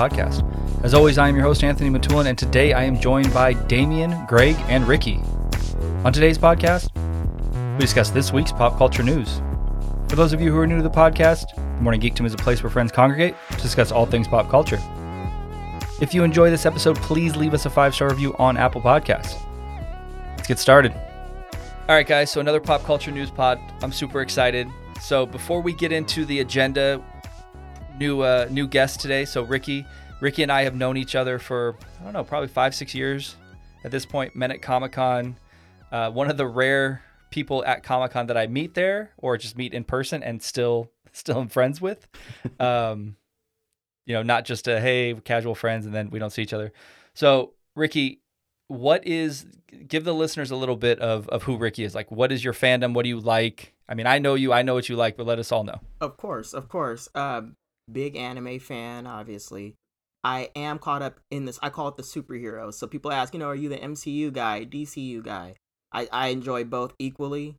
podcast. As always, I am your host, Anthony Matulin, and today I am joined by Damien, Gregg, and Ricky. On today's podcast, we discuss this week's pop culture news. For those of you who are new to the podcast, the Morning Geekdom is a place where friends congregate to discuss all things pop culture. If you enjoy this episode, please leave us a five star review on Apple Podcasts. Let's get started. All right, guys, so another pop culture news pod. I'm super excited. So before we get into the agenda, new uh, new guest today. So Ricky, Ricky and I have known each other for I don't know, probably five six years at this point. Met at Comic Con. Uh, one of the rare people at Comic Con that I meet there or just meet in person and still still am friends with. Um, you know, not just a hey casual friends and then we don't see each other. So Ricky, what is give the listeners a little bit of of who Ricky is like? What is your fandom? What do you like? I mean, I know you, I know what you like, but let us all know. Of course, of course. Um, big anime fan, obviously. I am caught up in this. I call it the superheroes. So people ask, you know, are you the MCU guy, DCU guy? I, I enjoy both equally.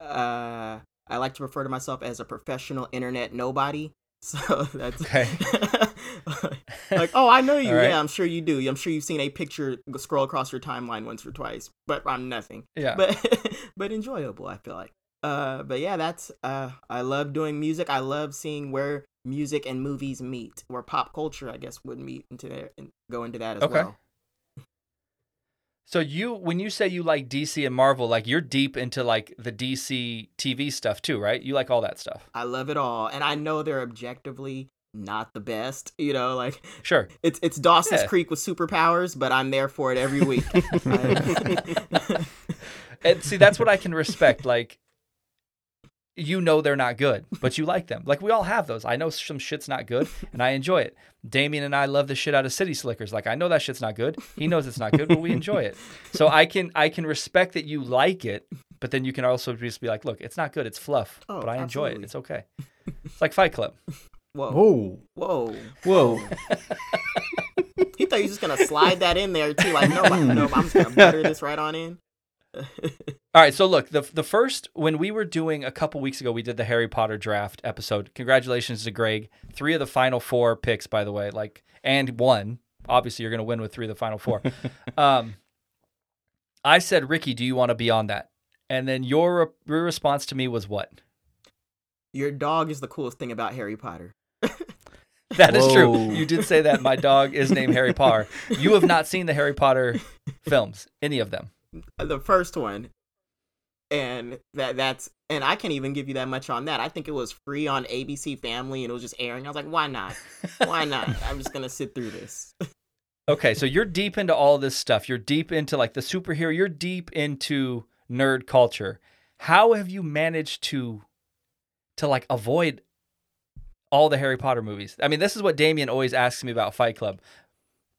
Uh, I like to refer to myself as a professional internet nobody. So that's Okay. like, oh, I know you. Right. Yeah, I'm sure you do. I'm sure you've seen a picture scroll across your timeline once or twice, but I'm nothing. Yeah. But but enjoyable, I feel like. Uh, but yeah, that's uh, I love doing music. I love seeing where music and movies meet, where pop culture, I guess, would meet into there and go into that as Okay. well. So you, when you say you like DC and Marvel, like you're deep into like the DC TV stuff too, right? You like all that stuff. I love it all, and I know they're objectively not the best. You know, like Sure. it's it's Dawson's Yeah. Creek with superpowers, but I'm there for it every week. And see, that's what I can respect. Like, you know they're not good, but you like them. Like we all have those. I know some shit's not good, and I enjoy it. Damien and I love the shit out of City Slickers. Like I know that shit's not good. He knows it's not good, but we enjoy it. So I can I can respect that you like it, but then you can also just be like, look, it's not good. It's fluff, Oh, but I enjoy it. It's okay. It's like Fight Club. Whoa, Whoa, whoa! whoa! He thought he was just gonna slide that in there too. Like, no, I, no, I'm just gonna butter this right on in. All right, so look, the the first when we were doing a couple weeks ago, we did the Harry Potter draft episode. Congratulations to Gregg. Three of the final four picks, by the way, like and one. Obviously, you're going to win with three of the final four. um, I said, Ricky, do you want to be on that? And then your your response to me was what? Your dog is the coolest thing about Harry Potter. That is true. You did say that. My dog is named Harry Potter. You have not seen the Harry Potter films, any of them. The first one and that that's and i can't even give you that much on that i think it was free on abc family and it was just airing i was like why not why not i'm just gonna sit through this Okay, so you're deep into all this stuff. You're deep into like the superhero. You're deep into nerd culture. How have you managed to to like avoid all the Harry Potter movies? I mean, this is what Damien always asks me about Fight Club.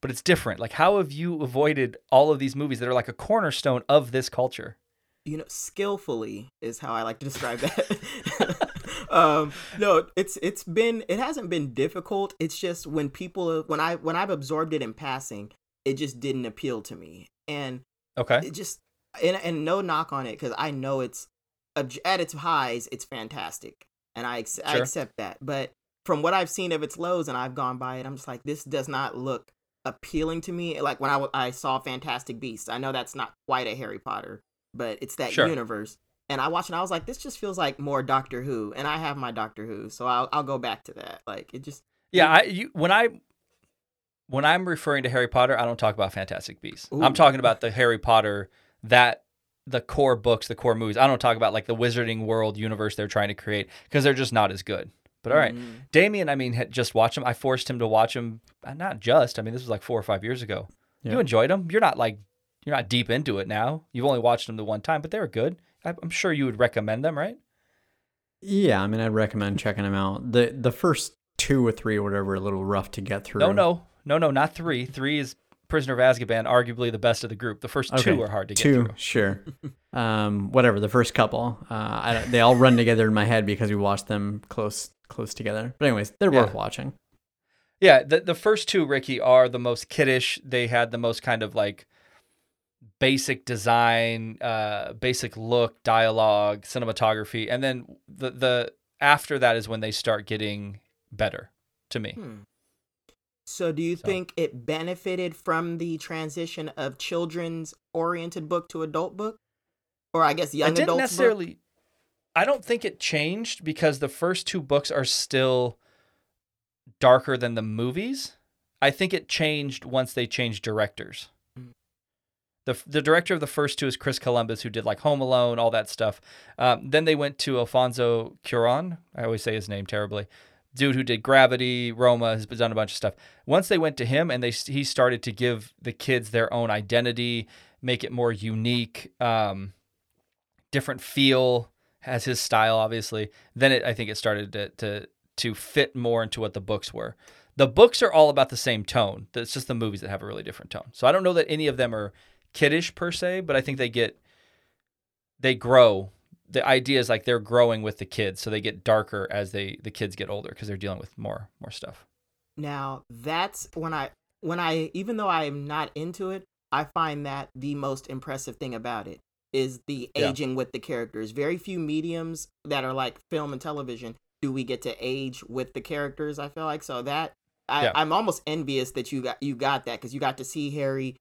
But it's different. Like how have you avoided all of these movies that are like a cornerstone of this culture? you know skillfully is how i like to describe that um no it's it's been it hasn't been difficult it's just when people when i when i've absorbed it in passing it just didn't appeal to me and Okay. it just and, and no knock on it because I know it's at its highs, it's fantastic, and I, ex- I accept that. But from what I've seen of its lows, and I've gone by it, I'm just like, this does not look appealing to me. Like when I, I saw Fantastic Beasts, I know that's not quite a Harry Potter, but it's that Sure. universe. And I watched and I was like, this just feels like more Doctor Who, and I have my Doctor Who, so I'll I'll go back to that. Like it just Yeah, I you when I when I'm referring to Harry Potter, I don't talk about Fantastic Beasts. Ooh. I'm talking about the Harry Potter that the core books, the core movies. I don't talk about like the Wizarding World universe they're trying to create because they're just not as good. But all right, Mm. Damien, I mean, had just watch them. I forced him to watch them. Not just. I mean, this was like four or five years ago. Yeah. You enjoyed them. You're not like you're not deep into it now. You've only watched them the one time, but they were good. I- I'm sure you would recommend them, right? Yeah, I mean, I'd recommend checking them out. the The first two or three, or whatever, are a little rough to get through. No, no, no, no, not three. Three is Prisoner of Azkaban, arguably the best of the group. The first Okay, two are hard to get two, through. sure. um, whatever. The first couple, uh, I, they all run together in my head because we watched them close, close together. But anyways, they're Yeah. worth watching. Yeah, the the first two, Ricky, are the most kiddish. They had the most kind of like basic design, uh, basic look, dialogue, cinematography, and then the the after that is when they start getting better to me. Hmm. So, do you So- think it benefited from the transition of children's oriented book to adult book, or I guess young I didn't adult necessarily. I don't think it changed because the first two books are still darker than the movies. I think it changed once they changed directors. Mm. The, the director of the first two is Chris Columbus, who did like Home Alone, all that stuff. Um, then they went to Alfonso Cuaron. I always say his name terribly. Dude who did Gravity, Roma, has done a bunch of stuff. Once they went to him and they he started to give the kids their own identity, make it more unique, um, different feel, has his style obviously. Then it, I think it started to, to to fit more into what the books were. The books are all about the same tone. It's just the movies that have a really different tone. So I don't know that any of them are kiddish per se, but I think they get they grow. The idea is like they're growing with the kids, so they get darker as they the kids get older because they're dealing with more more stuff. Now that's when I when I even though I am not into it, I find that the most impressive thing about it is the Yeah. aging with the characters. Very few mediums that are like film and television do we get to age with the characters. I feel like so that I, Yeah. I'm almost envious that you got you got that because you got to see Harry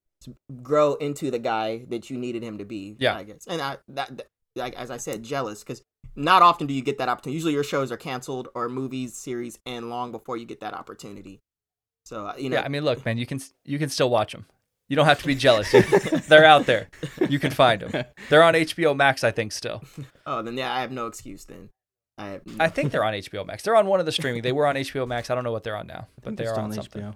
grow into the guy that you needed him to be. Yeah. I guess, and I that, that like as I said, jealous because not often do you get that opportunity. Usually your shows are canceled or movies, series, and long before you get that opportunity. So uh, you know, yeah, I mean, look, man, you can you can still watch them. You don't have to be jealous. they're out there. You can find them. They're on HBO Max, I think, still. oh, then yeah, I have no excuse then. I have. I think they're on HBO Max. They're on one of the streaming. They were on HBO Max. I don't know what they're on now, but they are on something.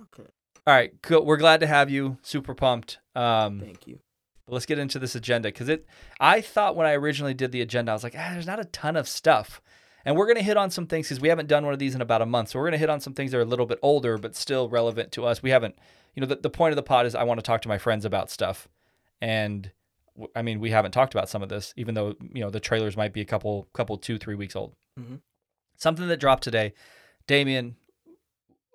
okay. All right, cool. We're glad to have you. Super pumped. Um, Thank you. let's get into this agenda because it. I thought when I originally did the agenda, I was like, ah, there's not a ton of stuff, and we're gonna hit on some things because we haven't done one of these in about a month. So we're gonna hit on some things that are a little bit older but still relevant to us. We haven't, you know, the, the point of the pod is I want to talk to my friends about stuff, and w- I mean we haven't talked about some of this, even though you know the trailers might be a couple, couple, two, three weeks old. Mhm. Something that dropped today, Damien.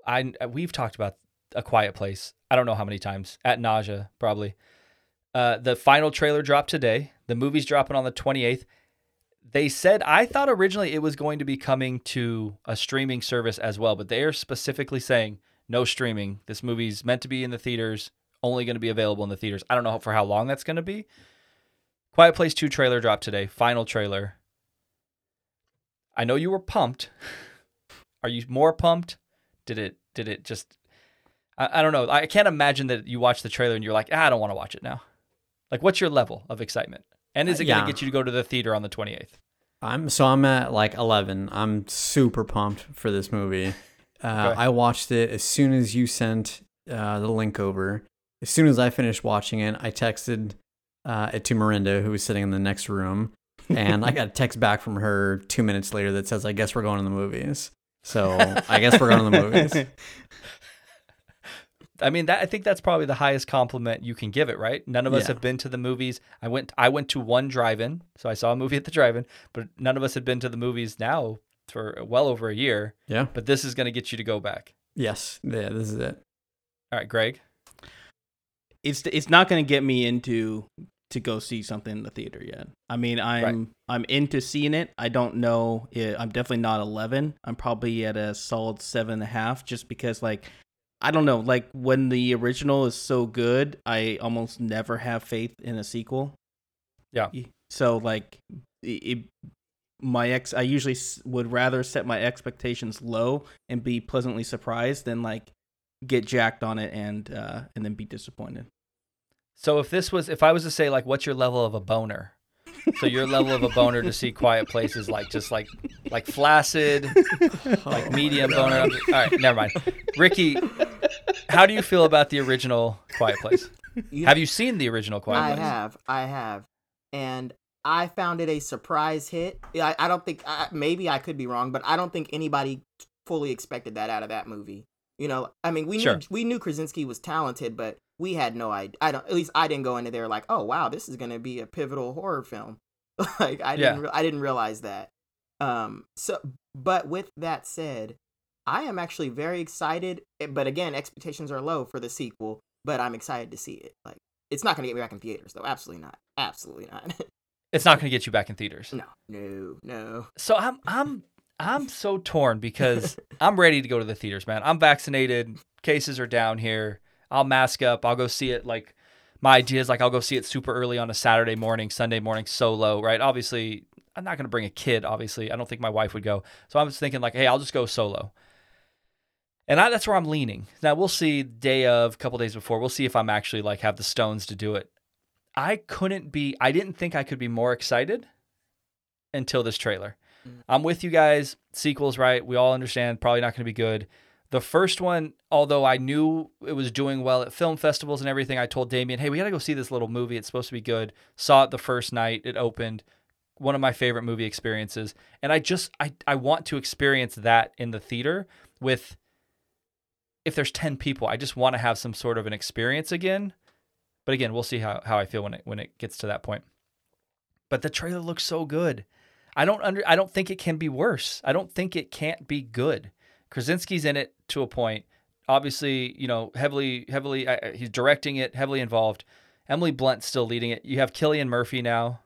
I we've talked about a Quiet Place. I don't know how many times at nausea, probably. Uh, the final trailer dropped today. The movie's dropping on the 28th. They said I thought originally it was going to be coming to a streaming service as well, but they are specifically saying no streaming. This movie's meant to be in the theaters, only going to be available in the theaters. I don't know for how long that's going to be. Quiet Place 2 trailer dropped today, final trailer. I know you were pumped. Are you more pumped? Did it did it just I, I don't know. I can't imagine that you watch the trailer and you're like, ah, I don't want to watch it now. Like what's your level of excitement? And is it going to get you to go to the theater on the 28th? I'm so I'm at like 11. I'm super pumped for this movie. Uh, I watched it as soon as you sent uh, the link over. As soon as I finished watching it, I texted uh, it to Miranda, who was sitting in the next room, and I got a text back from her two minutes later that says, "I guess we're going to the movies." So I guess we're going to the movies. I mean, that I think that's probably the highest compliment you can give it, right? None of us Yeah. have been to the movies. I went I went to one drive-in, so I saw a movie at the drive-in, but none of us have been to the movies now for well over a year. Yeah. But this is going to get you to go back. Yes. Yeah. This is it. All right, Gregg. it's it's not going to get me into to go see something in the theater yet. I mean, I'm I'm into seeing it. I don't know. i- I'm definitely not 11. I'm probably at a solid seven and a half, just because like I don't know. Like when the original is so good, I almost never have faith in a sequel. Yeah. So like it, my ex I usually would rather set my expectations low and be pleasantly surprised than like get jacked on it and uh and then be disappointed. So if this was if I was to say like what's your level of a boner? So your level of a boner to see Quiet Place is like just like like flaccid, like oh medium boner. All right, never mind. Ricky, how do you feel about the original Quiet Place? You- Have you seen the original Quiet I Place? I have, I have, and I found it a surprise hit. I, I don't think I, maybe I could be wrong, but I don't think anybody fully expected that out of that movie. You know, I mean, we Sure. knew we knew Krasinski was talented, but we had no idea. I don't. At least I didn't go into there like, oh wow, this is gonna be a pivotal horror film. like I didn't. Yeah. Re- I didn't realize that. Um. So, but with that said, I am actually very excited. eh, But again, expectations are low for the sequel. But I'm excited to see it. Like, it's not gonna get me back in theaters though. Absolutely not. Absolutely not. It's not going to get you back in theaters. no. No. No. So I'm I'm I'm so torn because I'm ready to go to the theaters, man. I'm vaccinated. Cases are down here. I'll mask up. I'll go see it. Like my idea is like I'll go see it super early on a Saturday morning, Sunday morning, solo. Right? Obviously, I'm not gonna bring a kid. Obviously, I don't think my wife would go. So I was thinking like, hey, I'll just go solo. And I, that's where I'm leaning. Now we'll see day of, a couple days before. We'll see if I'm actually like have the stones to do it. I couldn't be. I didn't think I could be more excited until this trailer. Mm. I'm with you guys. Sequels, right? We all understand probably not going to be good. The first one, although I knew it was doing well at film festivals and everything, I told Damien, "Hey, we got to go see this little movie. It's supposed to be good." Saw it the first night it opened. One of my favorite movie experiences, and I just I I want to experience that in the theater with if there's 10 people, I just want to have some sort of an experience again. But again, we'll see how, how I feel when it when it gets to that point. But the trailer looks so good. I don't under I don't think it can be worse. I don't think it can't be good. Krasinski's in it to a point. Obviously, you know, heavily heavily uh, he's directing it, heavily involved. Emily Blunt's still leading it. You have Cillian Murphy now.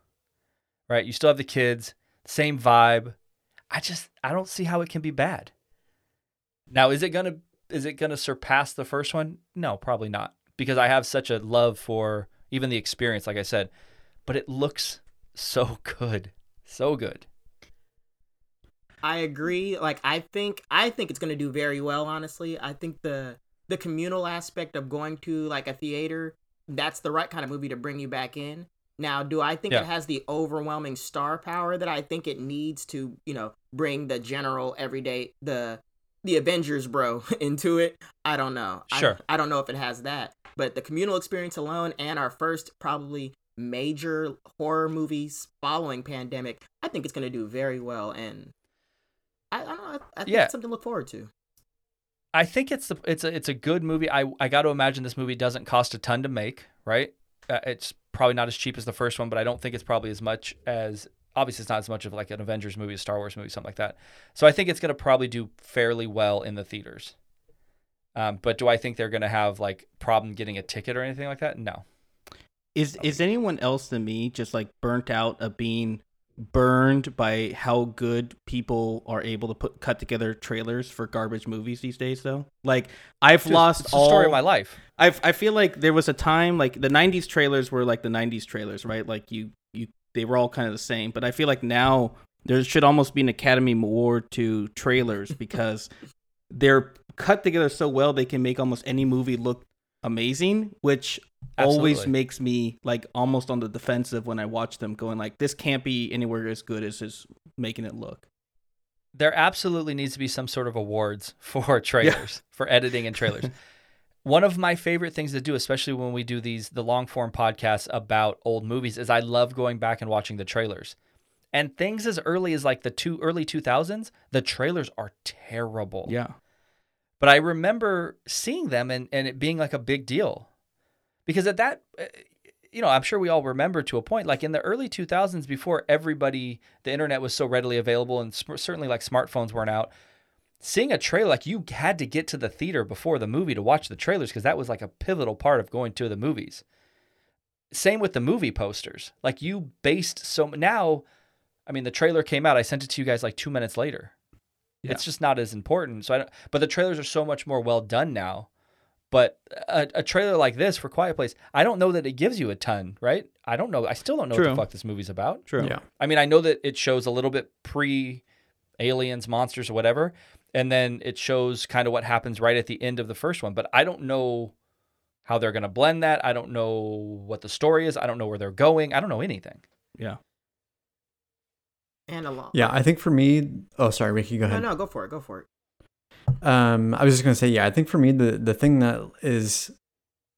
Right? You still have the kids, same vibe. I just I don't see how it can be bad. Now, is it to is it to surpass the first one? No, probably not, because I have such a love for even the experience, like I said. But it looks so good, so good. I agree. Like I think I think it's gonna do very well. Honestly, I think the the communal aspect of going to like a theater that's the right kind of movie to bring you back in. Now, do I think Yeah. it has the overwhelming star power that I think it needs to, you know, bring the general everyday the the Avengers bro into it? I don't know. I- Sure. I, don't know if it has that. But the communal experience alone and our first probably major horror movies following pandemic, I think it's going to do very well and I, I don't know. I, I think Yeah. it's something to look forward to. I think it's the it's a it's a good movie. I I got to imagine this movie doesn't cost a ton to make, right? Uh, it's probably not as cheap as the first one, but I don't think it's probably as much as obviously it's not as much of like an Avengers movie, a Star Wars movie, something like that. So I think it's going to probably do fairly well in the theaters. Um, but do I think they're going to have like problem getting a ticket or anything like that? No. Is is anyone else than me just like burnt out of being burned by how good people are able to put cut together trailers for garbage movies these days though? Like I've Dude, lost it's the all story of my life. I I feel like there was a time like the '90s trailers were like the '90s trailers, right? Like you you they were all kind of the same. But I feel like now there should almost be an Academy Award to trailers because they're cut together so well they can make almost any movie look amazing, which always makes me like almost on the defensive when I watch them, going like this can't be anywhere as good as is making it look. there absolutely needs to be some sort of awards for trailers for editing and trailers. One of my favorite things to do especially when we do these the long form podcasts about old movies is i love going back and watching the trailers. And things as early as like the two early 2000s the trailers are terrible. Yeah. But i remember seeing them and, and it being like a big deal. Because at that uh, you know i'm sure we all remember to a point like in the early 2000s before everybody the internet was so readily available and sm- certainly like smartphones weren't out seeing a trailer like you had to get to the theater before the movie to watch the trailers because that was like a pivotal part of going to the movies. Same with the movie posters. Like you based so now i mean the trailer came out i sent it to you guys like two minutes later Yeah. it's just not as important so i don't but the trailers are so much more well done now but a, a trailer like this for quiet place i don't know that it gives you a ton right i don't know i still don't know what the fuck this movie's about True. Yeah. I mean, I know that it shows a little bit pre aliens, monsters, or whatever, and then it shows kind of what happens right at the end of the first one. But I don't know how they're going to blend that. I don't know what the story is. I don't know where they're going. I don't know anything. Yeah. And a lot. Yeah, I think for me, oh sorry, Ricky, go ahead. no, no, go for it. Go for it. Um, I was just gonna say, yeah, I think for me the the thing that is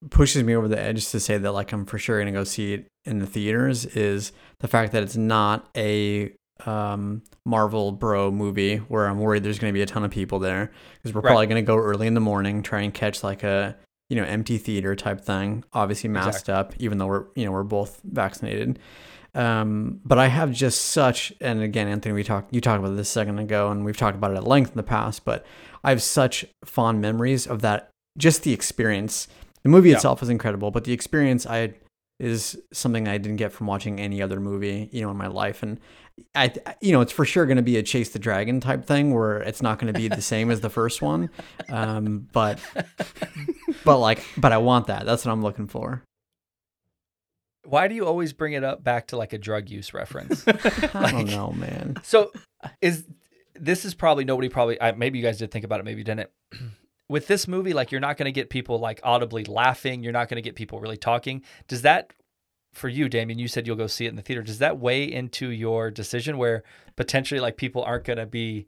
pushes me over the edge to say that like I'm for sure gonna go see it in the theaters is the fact that it's not a um Marvel bro movie where I'm worried there's gonna be a ton of people there because we're Right. probably gonna go early in the morning try and catch like a you know empty theater type thing, obviously masked up, even though we're you know we're both vaccinated. Um, but I have just such, and again, Anthony, we talked, you talked about this a second ago, and we've talked about it at length in the past. But I have such fond memories of that, just the experience. The movie Yeah. itself is incredible, but the experience, I is something I didn't get from watching any other movie, you know, in my life. And I, you know, it's for sure going to be a chase the dragon type thing where it's not going to be the same as the first one. Um, but, but like, but I want that. That's what I'm looking for. Why do you always bring it up back to like a drug use reference? I don't know, man. So is this is probably nobody probably I, maybe you guys did think about it, maybe you didn't. With this movie, like you're not going to get people like audibly laughing. You're not going to get people really talking. Does that, for you, Damien? You said you'll go see it in the theater. Does that weigh into your decision where potentially like people aren't going to be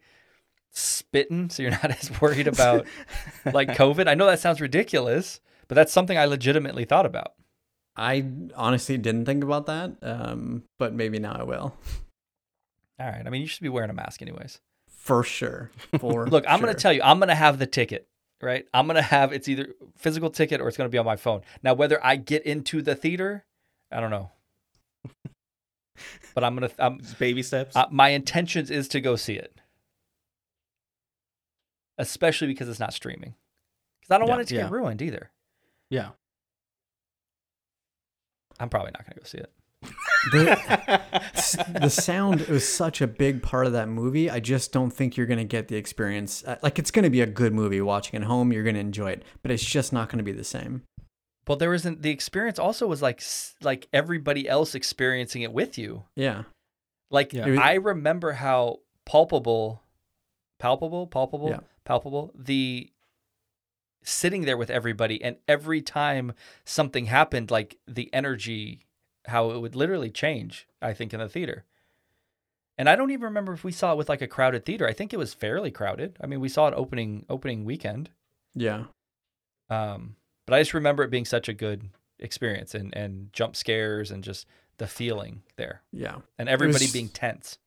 spitting, so you're not as worried about like COVID? I know that sounds ridiculous, but that's something I legitimately thought about. I honestly didn't think about that, um, but maybe now I will. All right. I mean, you should be wearing a mask anyways. For sure. For Look, I'm sure. going to tell you, I'm going to have the ticket, right? I'm going to have it's either physical ticket or it's going to be on my phone. Now, whether I get into the theater, I don't know. but I'm going to, I'm, Baby steps. uh, my intentions is to go see it, especially because it's not streaming. Because I don't Yeah, want it to yeah. get ruined either. yeah. I'm probably not going to go see it. the, the sound was such a big part of that movie. I just don't think you're going to get the experience. Uh, Like, it's going to be a good movie watching at home. You're going to enjoy it, but it's just not going to be the same. Well, there wasn't the experience. Also, was like like everybody else experiencing it with you. Yeah. Like Yeah. I remember how palpable, palpable, palpable, Yeah. palpable the sitting there with everybody, and every time something happened, like the energy, how it would literally change. I think in the theater, and I don't even remember if we saw it with like a crowded theater. I think it was fairly crowded. I mean, we saw it opening opening weekend. Yeah. Um, but I just remember it being such a good experience, and and jump scares, and just the feeling there, Yeah. and everybody was- being tense.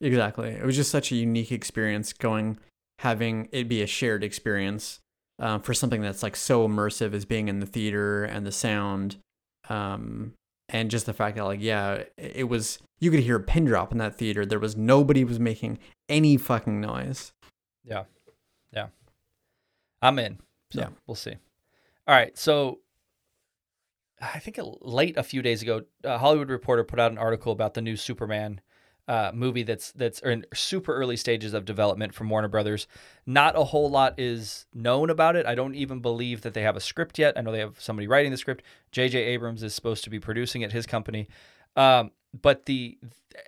Exactly. It was just such a unique experience going, having it be a shared experience um, for something that's like so immersive as being in the theater and the sound. Um, and just the fact that like, yeah, it was, you could hear a pin drop in that theater. There was nobody was making any fucking noise. Yeah. Yeah. I'm in. So Yeah. we'll see. All right. So I think late a few days ago, a Hollywood Reporter put out an article about the new Superman uh, movie that's that's in super early stages of development from Warner Brothers. Not a whole lot is known about it. I don't even believe that they have a script yet. I know they have somebody writing the script. J.J. Abrams is supposed to be producing it, his company. Um, but the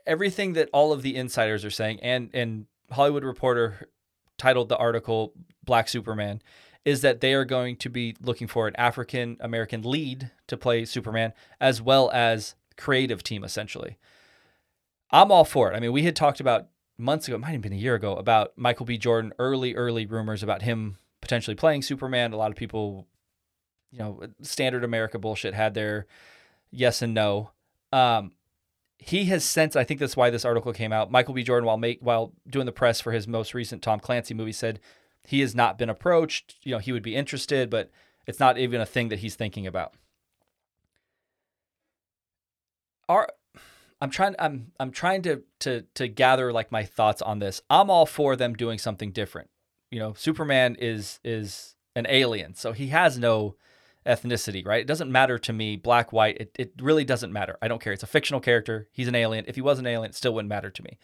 everything that all of the insiders are saying, and and Hollywood Reporter titled the article "Black Superman," is that they are going to be looking for an African American lead to play Superman, as well as creative team essentially. I'm all for it. I mean, we had talked about months ago, it might have been a year ago, about Michael B. Jordan, early, early rumors about him potentially playing Superman. A lot of people, you know, standard America bullshit had their yes and no. Um, he has since, I think that's why this article came out. Michael B. Jordan, while make while doing the press for his most recent Tom Clancy movie, said he has not been approached. You know, he would be interested, but it's not even a thing that he's thinking about. Are I'm trying I'm I'm trying to to to gather like my thoughts on this. I'm all for them doing something different. You know, Superman is is an alien, so he has no ethnicity, right? It doesn't matter to me, black, white. It it really doesn't matter. I don't care. It's a fictional character. He's an alien. If he was an alien, it still wouldn't matter to me.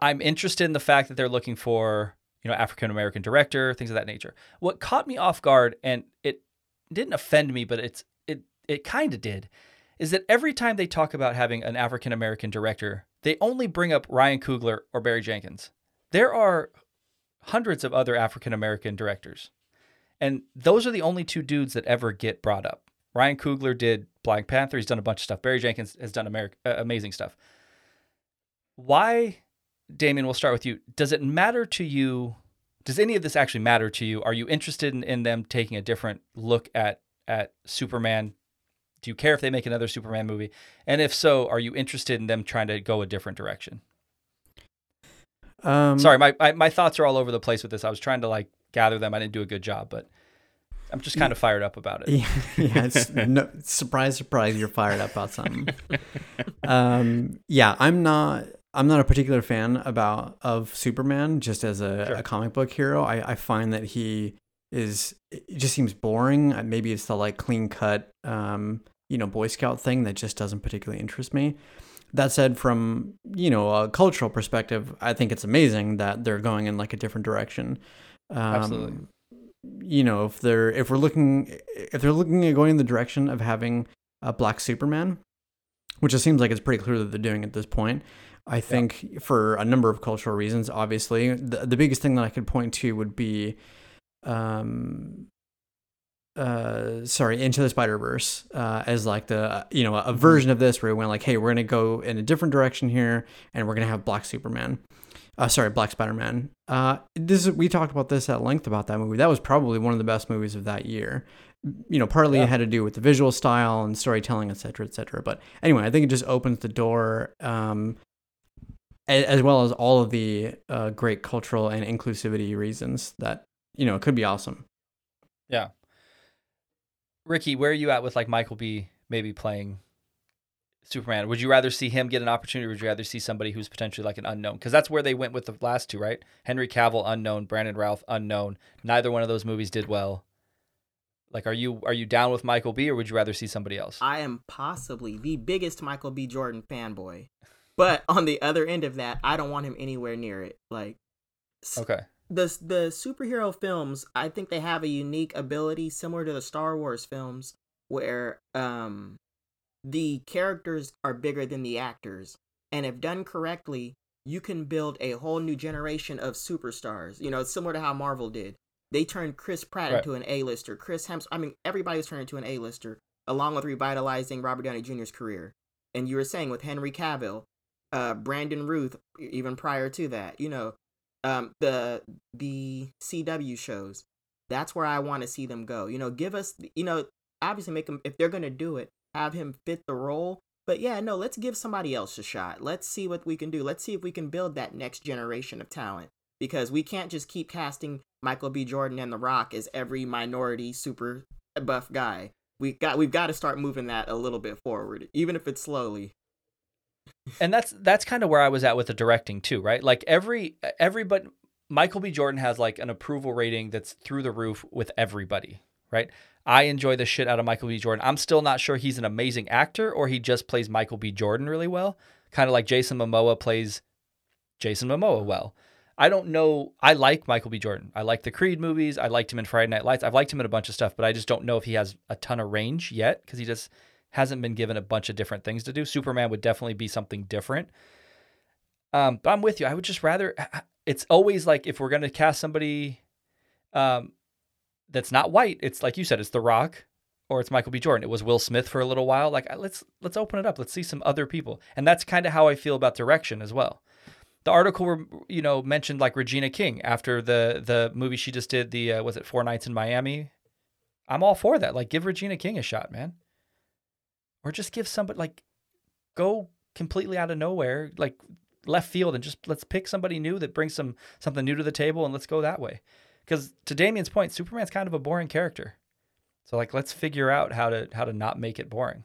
I'm interested in the fact that they're looking for, you know, African American director, things of that nature. What caught me off guard and it didn't offend me, but it's it it kind of did, is that every time they talk about having an African American director, they only bring up Ryan Coogler or Barry Jenkins. There are hundreds of other African American directors. And those are the only two dudes that ever get brought up. Ryan Coogler did Black Panther. He's done a bunch of stuff. Barry Jenkins has done Ameri- uh, amazing stuff. Why, Damien, we'll start with you. Does it matter to you? Does any of this actually matter to you? Are you interested in, in them taking a different look at, at Superman? Do you care if they make another Superman movie? And if so, are you interested in them trying to go a different direction? Um, Sorry, my, my, my thoughts are all over the place with this. I was trying to like gather them. I didn't do a good job, but I'm just kind of fired up about it. Yeah, yeah no, surprise, surprise, you're fired up about something. um, yeah, I'm not. I'm not a particular fan about of Superman just as a, Sure. a comic book hero. I, I find that he is it just seems boring. Uh, Maybe it's the like clean cut um, you know, Boy Scout thing that just doesn't particularly interest me. That said, from you know a cultural perspective, I think it's amazing that they're going in like a different direction. Um, Absolutely. You know, if they're if we're looking if they're looking at going in the direction of having a black Superman, which it seems like it's pretty clear that they're doing at this point. I think for a number of cultural reasons, obviously, the, the biggest thing that I could point to would be, um, uh, sorry, Into the Spider Verse, uh, as like the you know a version of this where we went like, hey, we're gonna go in a different direction here, and we're gonna have Black Superman. Uh, sorry, Black Spider Man. Uh, this is, we talked about this at length about that movie. That was probably one of the best movies of that year. You know, partly Yeah. it had to do with the visual style and storytelling, et cetera, et cetera. But anyway, I think it just opens the door, um, as well as all of the uh, great cultural and inclusivity reasons that you know it could be awesome. Yeah. Ricky, where are you at with like Michael B maybe playing Superman? Would you rather see him get an opportunity or would you rather see somebody who's potentially like an unknown? Because that's where they went with the last two, right? Henry Cavill, unknown, Brandon Routh, unknown. Neither one of those movies did well. Like are you are you down with Michael B or would you rather see somebody else? I am possibly the biggest Michael B. Jordan fanboy. But on the other end of that, I don't want him anywhere near it. Like Okay. The the superhero films, I think they have a unique ability similar to the Star Wars films where um the characters are bigger than the actors. And if done correctly, you can build a whole new generation of superstars. You know, similar to how Marvel did. They turned Chris Pratt Right. into an A-lister. Chris Hems I mean, everybody's turned into an A-lister, along with revitalizing Robert Downey Jr.'s career. And you were saying with Henry Cavill, uh, Brandon Routh, even prior to that, you know, um, the the CW shows. That's where I want to see them go. You know, give us, you know, obviously make them if they're gonna do it, have him fit the role. But yeah, no, let's give somebody else a shot. Let's see what we can do. Let's see if we can build that next generation of talent because we can't just keep casting Michael B. Jordan and The Rock as every minority super buff guy. We got we've got to start moving that a little bit forward, even if it's slowly. And that's that's kind of where I was at with the directing too, right? Like every everybody Michael B. Jordan has like an approval rating that's through the roof with everybody, right? I enjoy the shit out of Michael B. Jordan. I'm still not sure he's an amazing actor or he just plays Michael B. Jordan really well. Kind of like Jason Momoa plays Jason Momoa well. I don't know. I like Michael B. Jordan. I like the Creed movies. I liked him in Friday Night Lights. I've liked him in a bunch of stuff, but I just don't know if he has a ton of range yet because he just hasn't been given a bunch of different things to do. Superman would definitely be something different. Um, but I'm with you. I would just rather. It's always like if we're gonna cast somebody, um, that's not white. It's like you said. It's The Rock, or it's Michael B. Jordan. It was Will Smith for a little while. Like let's let's open it up. Let's see some other people. And that's kind of how I feel about direction as well. The article, you know, mentioned like Regina King after the the movie she just did. The uh, was it Four Nights in Miami? I'm all for that. Like give Regina King a shot, man. Or just give somebody like go completely out of nowhere, like left field, and just let's pick somebody new that brings some something new to the table, and let's go that way. Because to Damien's point, Superman's kind of a boring character. So like let's figure out how to how to not make it boring.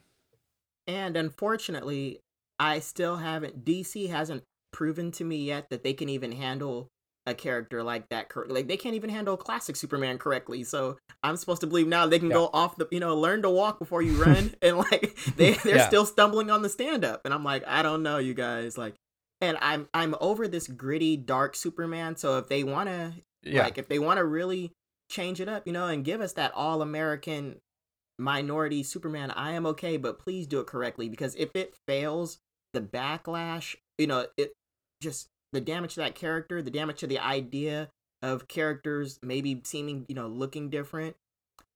And unfortunately, I still haven't. DC hasn't proven to me yet that they can even handle a character like that. Like they can't even handle classic Superman correctly. So I'm supposed to believe now they can Yeah. go off the, you know, learn to walk before you run, and like they they're Yeah. still stumbling on the stand up. And I'm like, I don't know, you guys. Like, and I'm I'm over this gritty, dark Superman. So if they want to Yeah. like if they want to really change it up, you know, and give us that all American minority Superman, I am okay, but please do it correctly because if it fails, the backlash, you know, it just the damage to that character, the damage to the idea of characters maybe seeming, you know, looking different,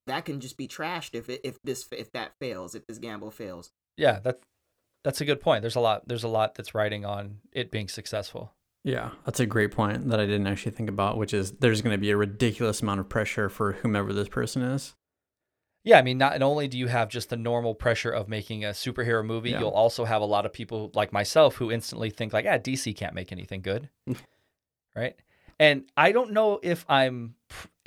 that can just be trashed if it if this if that fails, if this gamble fails. yeah, that's that's a good point. There's a lot there's a lot that's riding on it being successful. Yeah, that's a great point that I didn't actually think about, which is there's going to be a ridiculous amount of pressure for whomever this person is. Yeah, I mean, not only do you have just the normal pressure of making a superhero movie, Yeah. you'll also have a lot of people like myself who instantly think like, "Ah, DC can't make anything good," right? And I don't know if I'm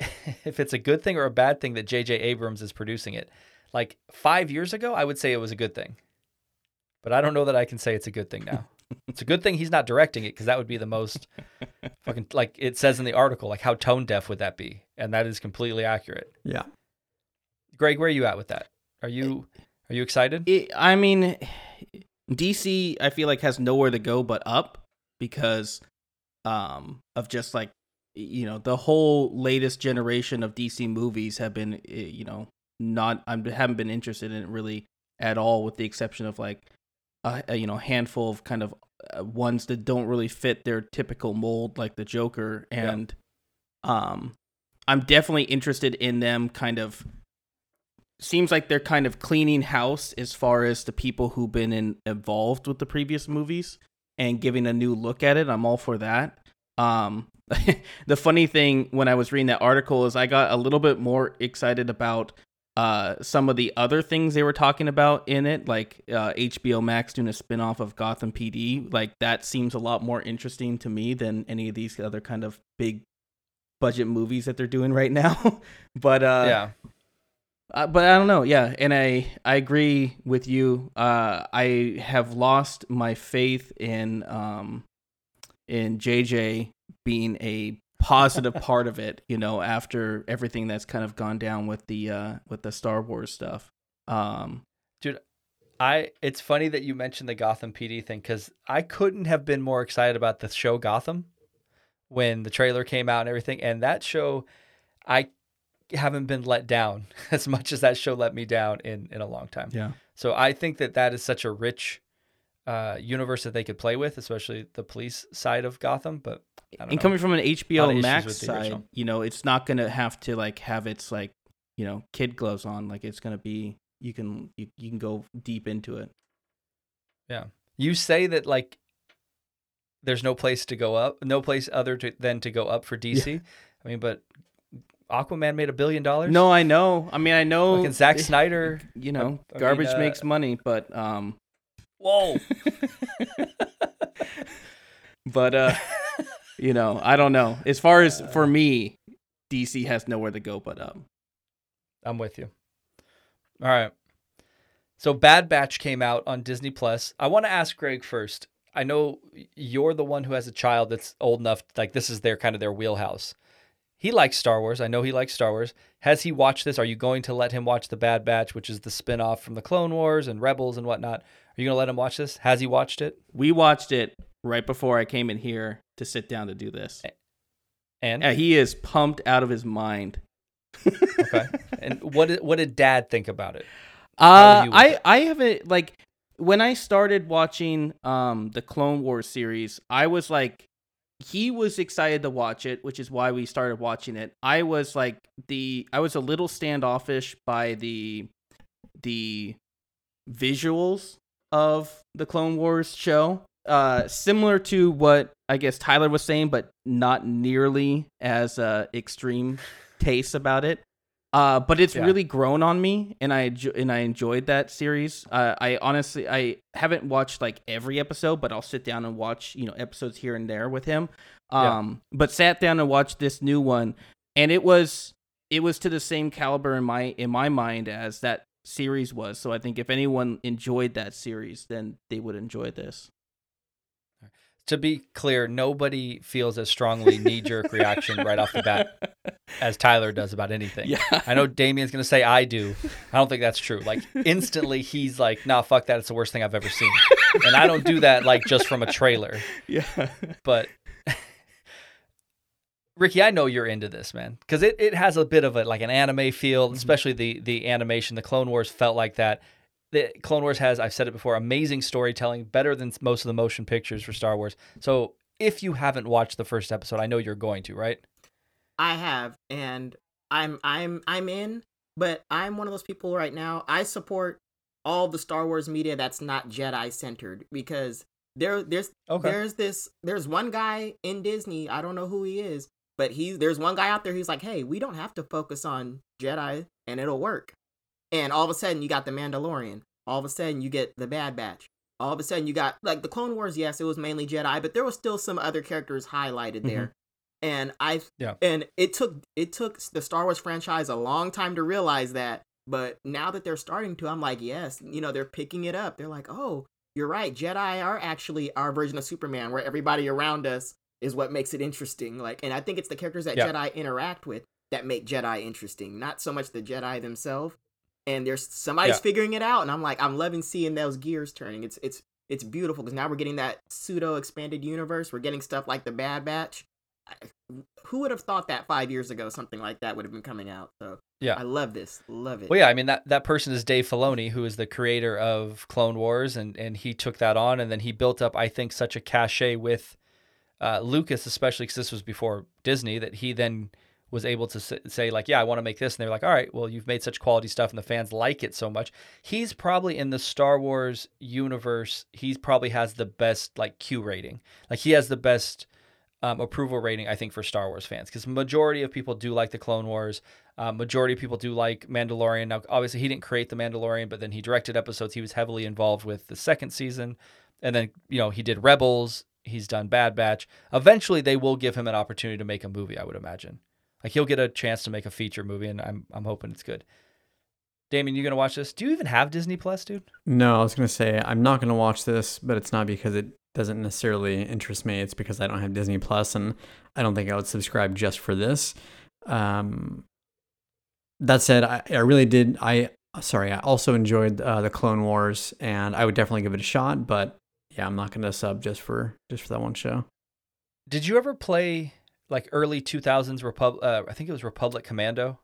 if it's a good thing or a bad thing that J.J. Abrams is producing it. Like five years ago, I would say it was a good thing, but I don't know that I can say it's a good thing now. it's a good thing he's not directing it because that would be the most fucking like it says in the article. Like, how tone deaf would that be? And that is completely accurate. Yeah. Gregg, where are you at with that? Are you Are you excited? It, I mean, DC I feel like has nowhere to go but up because um of just like you know the whole latest generation of DC movies have been eh, you know not I haven't been interested in it really at all with the exception of like a, a you know handful of kind of uh, ones that don't really fit their typical mold like the Joker and um I'm definitely interested in them kind of seems like they're kind of cleaning house as far as the people who've been in, involved with the previous movies and giving a new look at it. I'm all for that. Um, the funny thing when I was reading that article is I got a little bit more excited about uh, some of the other things they were talking about in it, like uh, HBO Max doing a spinoff of Gotham PD. Like that seems a lot more interesting to me than any of these other kind of big budget movies that they're doing right now. but uh, yeah. Uh, but I don't know. Yeah, and I I agree with you. Uh, I have lost my faith in um in JJ being a positive part of it. You know, after everything that's kind of gone down with the uh with the Star Wars stuff. Um, dude, I it's funny that you mentioned the Gotham PD thing because I couldn't have been more excited about the show Gotham when the trailer came out and everything. And that show, I haven't been let down as much as that show let me down in in a long time. Yeah. So I think that that is such a rich uh, universe that they could play with, especially the police side of Gotham. But and coming from an HBO Max side, you know, it's not gonna have to like have its like you know kid gloves on. Like it's gonna be you can you, you can go deep into it. Yeah. You say that like there's no place to go up, no place other to, than to go up for DC. Yeah. I mean, but Aquaman made a billion dollars. No, I know. I mean, I know. Fucking Zack Snyder. You know, I, I garbage mean, uh, makes money, but um. Whoa. but uh, you know, I don't know. As far as for me, DC has nowhere to go but up. I'm with you. All right. So Bad Batch came out on Disney Plus. I want to ask Gregg first. I know you're the one who has a child that's old enough like this is their kind of their wheelhouse. He likes Star Wars. I know he likes Star Wars. Has he watched this? Are you going to let him watch The Bad Batch, which is the spin-off from the Clone Wars and Rebels and whatnot? Are you going to let him watch this? Has he watched it? We watched it right before I came in here to sit down to do this. And yeah, he is pumped out of his mind. okay. And what did, what did dad think about it? Uh, I I haven't like when I started watching um the Clone Wars series, I was like he was excited to watch it, which is why we started watching it. I was like the I was a little standoffish by the the visuals of the Clone Wars show. Uh similar to what I guess Tyler was saying, but not nearly as uh extreme taste about it. Uh, but it's yeah. really grown on me, and I and I enjoyed that series. Uh, I honestly I haven't watched like every episode, but I'll sit down and watch you know episodes here and there with him. Um, yeah. but sat down and watched this new one, and it was it was to the same caliber in my in my mind as that series was. So I think if anyone enjoyed that series, then they would enjoy this to be clear, nobody feels as strongly knee jerk reaction right off the bat as Tyler does about anything. Yeah. I know Damien's going to say I do. I don't think that's true. Like instantly he's like, nah, fuck that. It's the worst thing I've ever seen. and I don't do that like just from a trailer. Yeah. But Ricky, I know you're into this, man, because it, it has a bit of a like an anime feel, mm-hmm. especially the the animation. The Clone Wars felt like that the Clone Wars has, I've said it before, amazing storytelling, better than most of the motion pictures for Star Wars. So if you haven't watched the first episode, I know you're going to, right? I have, and I'm I'm I'm in, but I'm one of those people right now. I support all the Star Wars media that's not Jedi centered because there there's okay. there's this there's one guy in Disney, I don't know who he is, but he's there's one guy out there who's like, "Hey, we don't have to focus on Jedi and it'll work." And all of a sudden, you got the Mandalorian. All of a sudden, you get the Bad Batch. All of a sudden, you got like the Clone Wars. Yes, it was mainly Jedi, but there was still some other characters highlighted there. Mm-hmm. And I yeah. and it took it took the Star Wars franchise a long time to realize that. But now that they're starting to, I'm like, yes, you know, they're picking it up. They're like, oh, you're right. Jedi are actually our version of Superman, where everybody around us is what makes it interesting. Like, and I think it's the characters that yeah. Jedi interact with that make Jedi interesting, not so much the Jedi themselves. And there's somebody's Yeah. figuring it out, and I'm like, I'm loving seeing those gears turning. It's it's it's beautiful because now we're getting that pseudo expanded universe. We're getting stuff like the Bad Batch. I- Who would have thought that five years ago something like that would have been coming out? So Yeah. I love this, love it. Well, yeah, I mean that that person is Dave Filoni, who is the creator of Clone Wars, and and he took that on, and then he built up, I think, such a cachet with uh, Lucas, especially because this was before Disney, that he then was able to say like, yeah, I want to make this, and they're like, all right, well, you've made such quality stuff, and the fans like it so much. He's probably in the Star Wars universe, he probably has the best like Q rating, like he has the best. Um, approval rating, I think, for Star Wars fans, because majority of people do like the Clone Wars. Uh, majority of people do like Mandalorian. Now, obviously, he didn't create the Mandalorian, but then he directed episodes. He was heavily involved with the second season, and then you know he did Rebels. He's done Bad Batch. Eventually, they will give him an opportunity to make a movie. I would imagine, like he'll get a chance to make a feature movie, and I'm I'm hoping it's good. Damien, you gonna watch this? Do you even have Disney Plus, dude? No, I was gonna say I'm not gonna watch this, but it's not because it doesn't necessarily interest me. It's because I don't have Disney Plus, and I don't think I would subscribe just for this. Um, that said, I, I really did. I sorry, I also enjoyed uh, the Clone Wars, and I would definitely give it a shot. But yeah, I'm not gonna sub just for just for that one show. Did you ever play like early 2000s Republic. Uh, I think it was Republic Commando.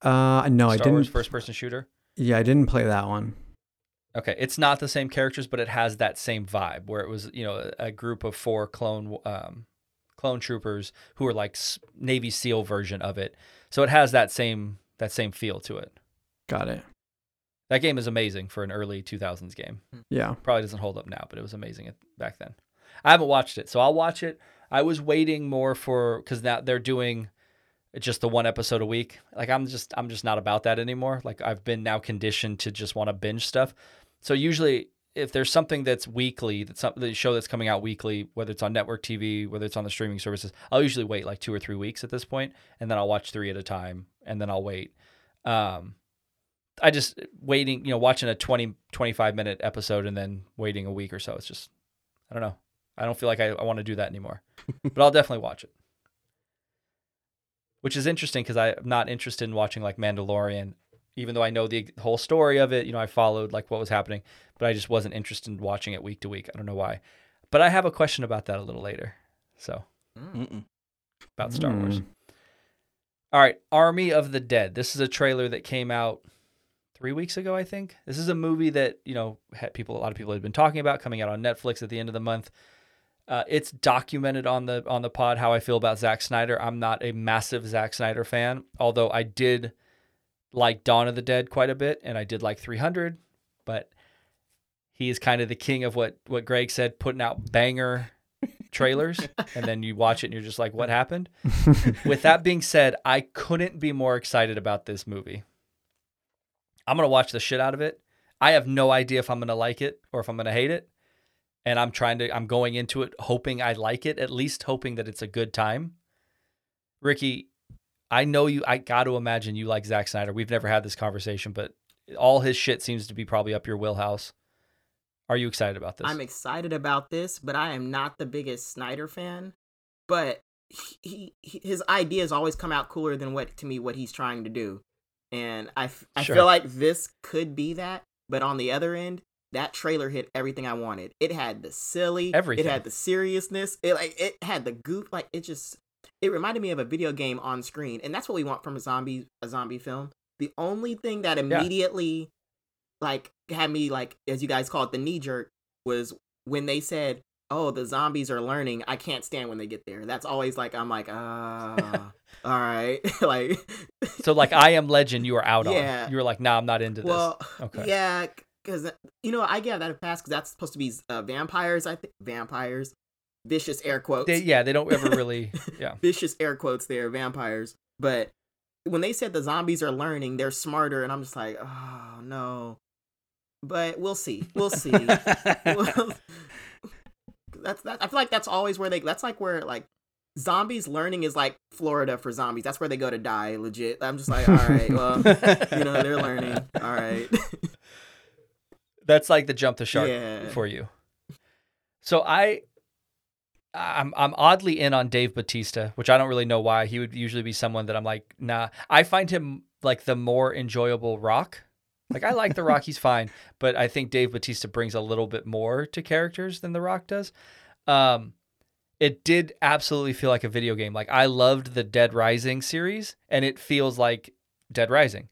Uh, no, I Star Wars didn't. first-person shooter. Yeah, I didn't play that one. Okay, it's not the same characters, but it has that same vibe where it was, you know, a group of four clone um, clone troopers who are like Navy SEAL version of it. So it has that same that same feel to it. Got it. That game is amazing for an early 2000s game. Yeah. Probably doesn't hold up now, but it was amazing back then. I haven't watched it, so I'll watch it. I was waiting more for because now they're doing just the one episode a week. Like I'm just I'm just not about that anymore. Like I've been now conditioned to just want to binge stuff. So usually if there's something that's weekly, that's some, the show that's coming out weekly, whether it's on network TV, whether it's on the streaming services, I'll usually wait like two or three weeks at this point, and then I'll watch three at a time, and then I'll wait. Um, I just waiting, you know, watching a 20, 25 minute episode and then waiting a week or so. It's just, I don't know. I don't feel like I, I want to do that anymore, but I'll definitely watch it. Which is interesting because I'm not interested in watching like Mandalorian, even though I know the whole story of it. You know, I followed like what was happening, but I just wasn't interested in watching it week to week. I don't know why. But I have a question about that a little later. So, Mm. Mm-mm. about Star Wars. Hmm. All right, Army of the Dead. This is a trailer that came out three weeks ago, I think. This is a movie that you know had people, a lot of people had been talking about, coming out on Netflix at the end of the month. Uh, it's documented on the on the pod how I feel about Zack Snyder. I'm not a massive Zack Snyder fan, although I did like Dawn of the Dead quite a bit, and I did like 300. But he is kind of the king of what what Gregg said, putting out banger trailers, and then you watch it and you're just like, what happened? With that being said, I couldn't be more excited about this movie. I'm going to watch the shit out of it. I have no idea if I'm going to like it or if I'm going to hate it. And I'm trying to, I'm going into it hoping I like it, at least hoping that it's a good time. Ricky, I know you, I got to imagine you like Zack Snyder. We've never had this conversation, but all his shit seems to be probably up your wheelhouse. Are you excited about this? I'm excited about this, but I am not the biggest Snyder fan. But he, he his ideas always come out cooler than what to me what he's trying to do, and I f- I Sure. feel like this could be that. But on the other end, that trailer hit everything I wanted. It had the silly, Everything. It had the seriousness. It like it had the goof. Like it just it reminded me of a video game on screen, and that's what we want from a zombie a zombie film. The only thing that immediately like had me like as you guys call it the knee jerk was when they said oh the zombies are learning i can't stand when they get there that's always like i'm like ah all right like so, like, I Am Legend, you were out Yeah. on. You were like, nah, I'm not into this. okay. yeah because you know i give that a pass because that's supposed to be uh, vampires i think vampires vicious air quotes They, yeah, they don't ever really. Yeah. vicious air quotes there vampires but when they said the zombies are learning they're smarter and i'm just like oh no but we'll see we'll see Well, that's that. I feel like that's always where they. That's like where like zombies learning is like Florida for zombies. That's where they go to die. Legit. I'm just like, all right, well, you know, they're learning. All right. That's like the jump the shark Yeah. for you. So I I'm I'm oddly in on Dave Batista, which I don't really know why. He would usually be someone that I'm like, nah. I find him like the more enjoyable rock Like I like The Rock, he's fine, but I think Dave Batista brings a little bit more to characters than The Rock does. Um, it did absolutely feel like a video game. Like I loved the Dead Rising series, and it feels like Dead Rising.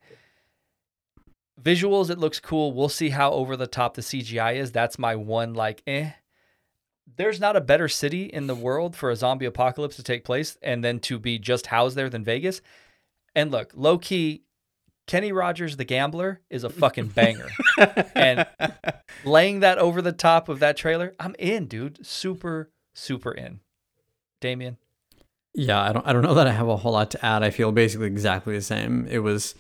Visuals, it looks cool. We'll see how over the top the CGI is. That's my one like eh. There's not a better city in the world for a zombie apocalypse to take place and then to be just housed there than Vegas. And look, low key, Kenny Rogers the gambler is a fucking banger. and laying that over the top of that trailer, I'm in, dude. Super, super in. Damien. Yeah, I don't I don't know that I have a whole lot to add. I feel basically exactly the same. It was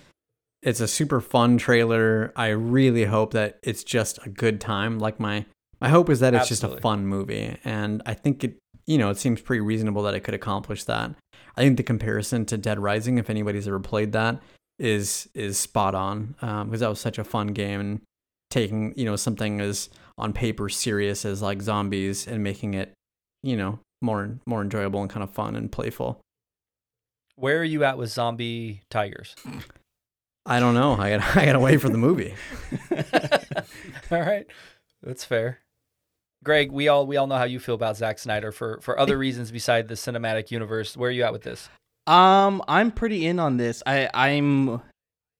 it's a super fun trailer. I really hope that it's just a good time. Like my my hope is that it's Absolutely. just a fun movie, and I think it you know it seems pretty reasonable that it could accomplish that. I think the comparison to Dead Rising, if anybody's ever played that, is is spot on um, because that was such a fun game and taking you know something as on paper serious as like zombies and making it you know more more enjoyable and kind of fun and playful. Where are you at with zombie tigers? I don't know. I got I got to wait for the movie. all right. That's fair. Gregg, we all we all know how you feel about Zack Snyder for for other reasons beside the cinematic universe. Where are you at with this? Um, I'm pretty in on this. I I'm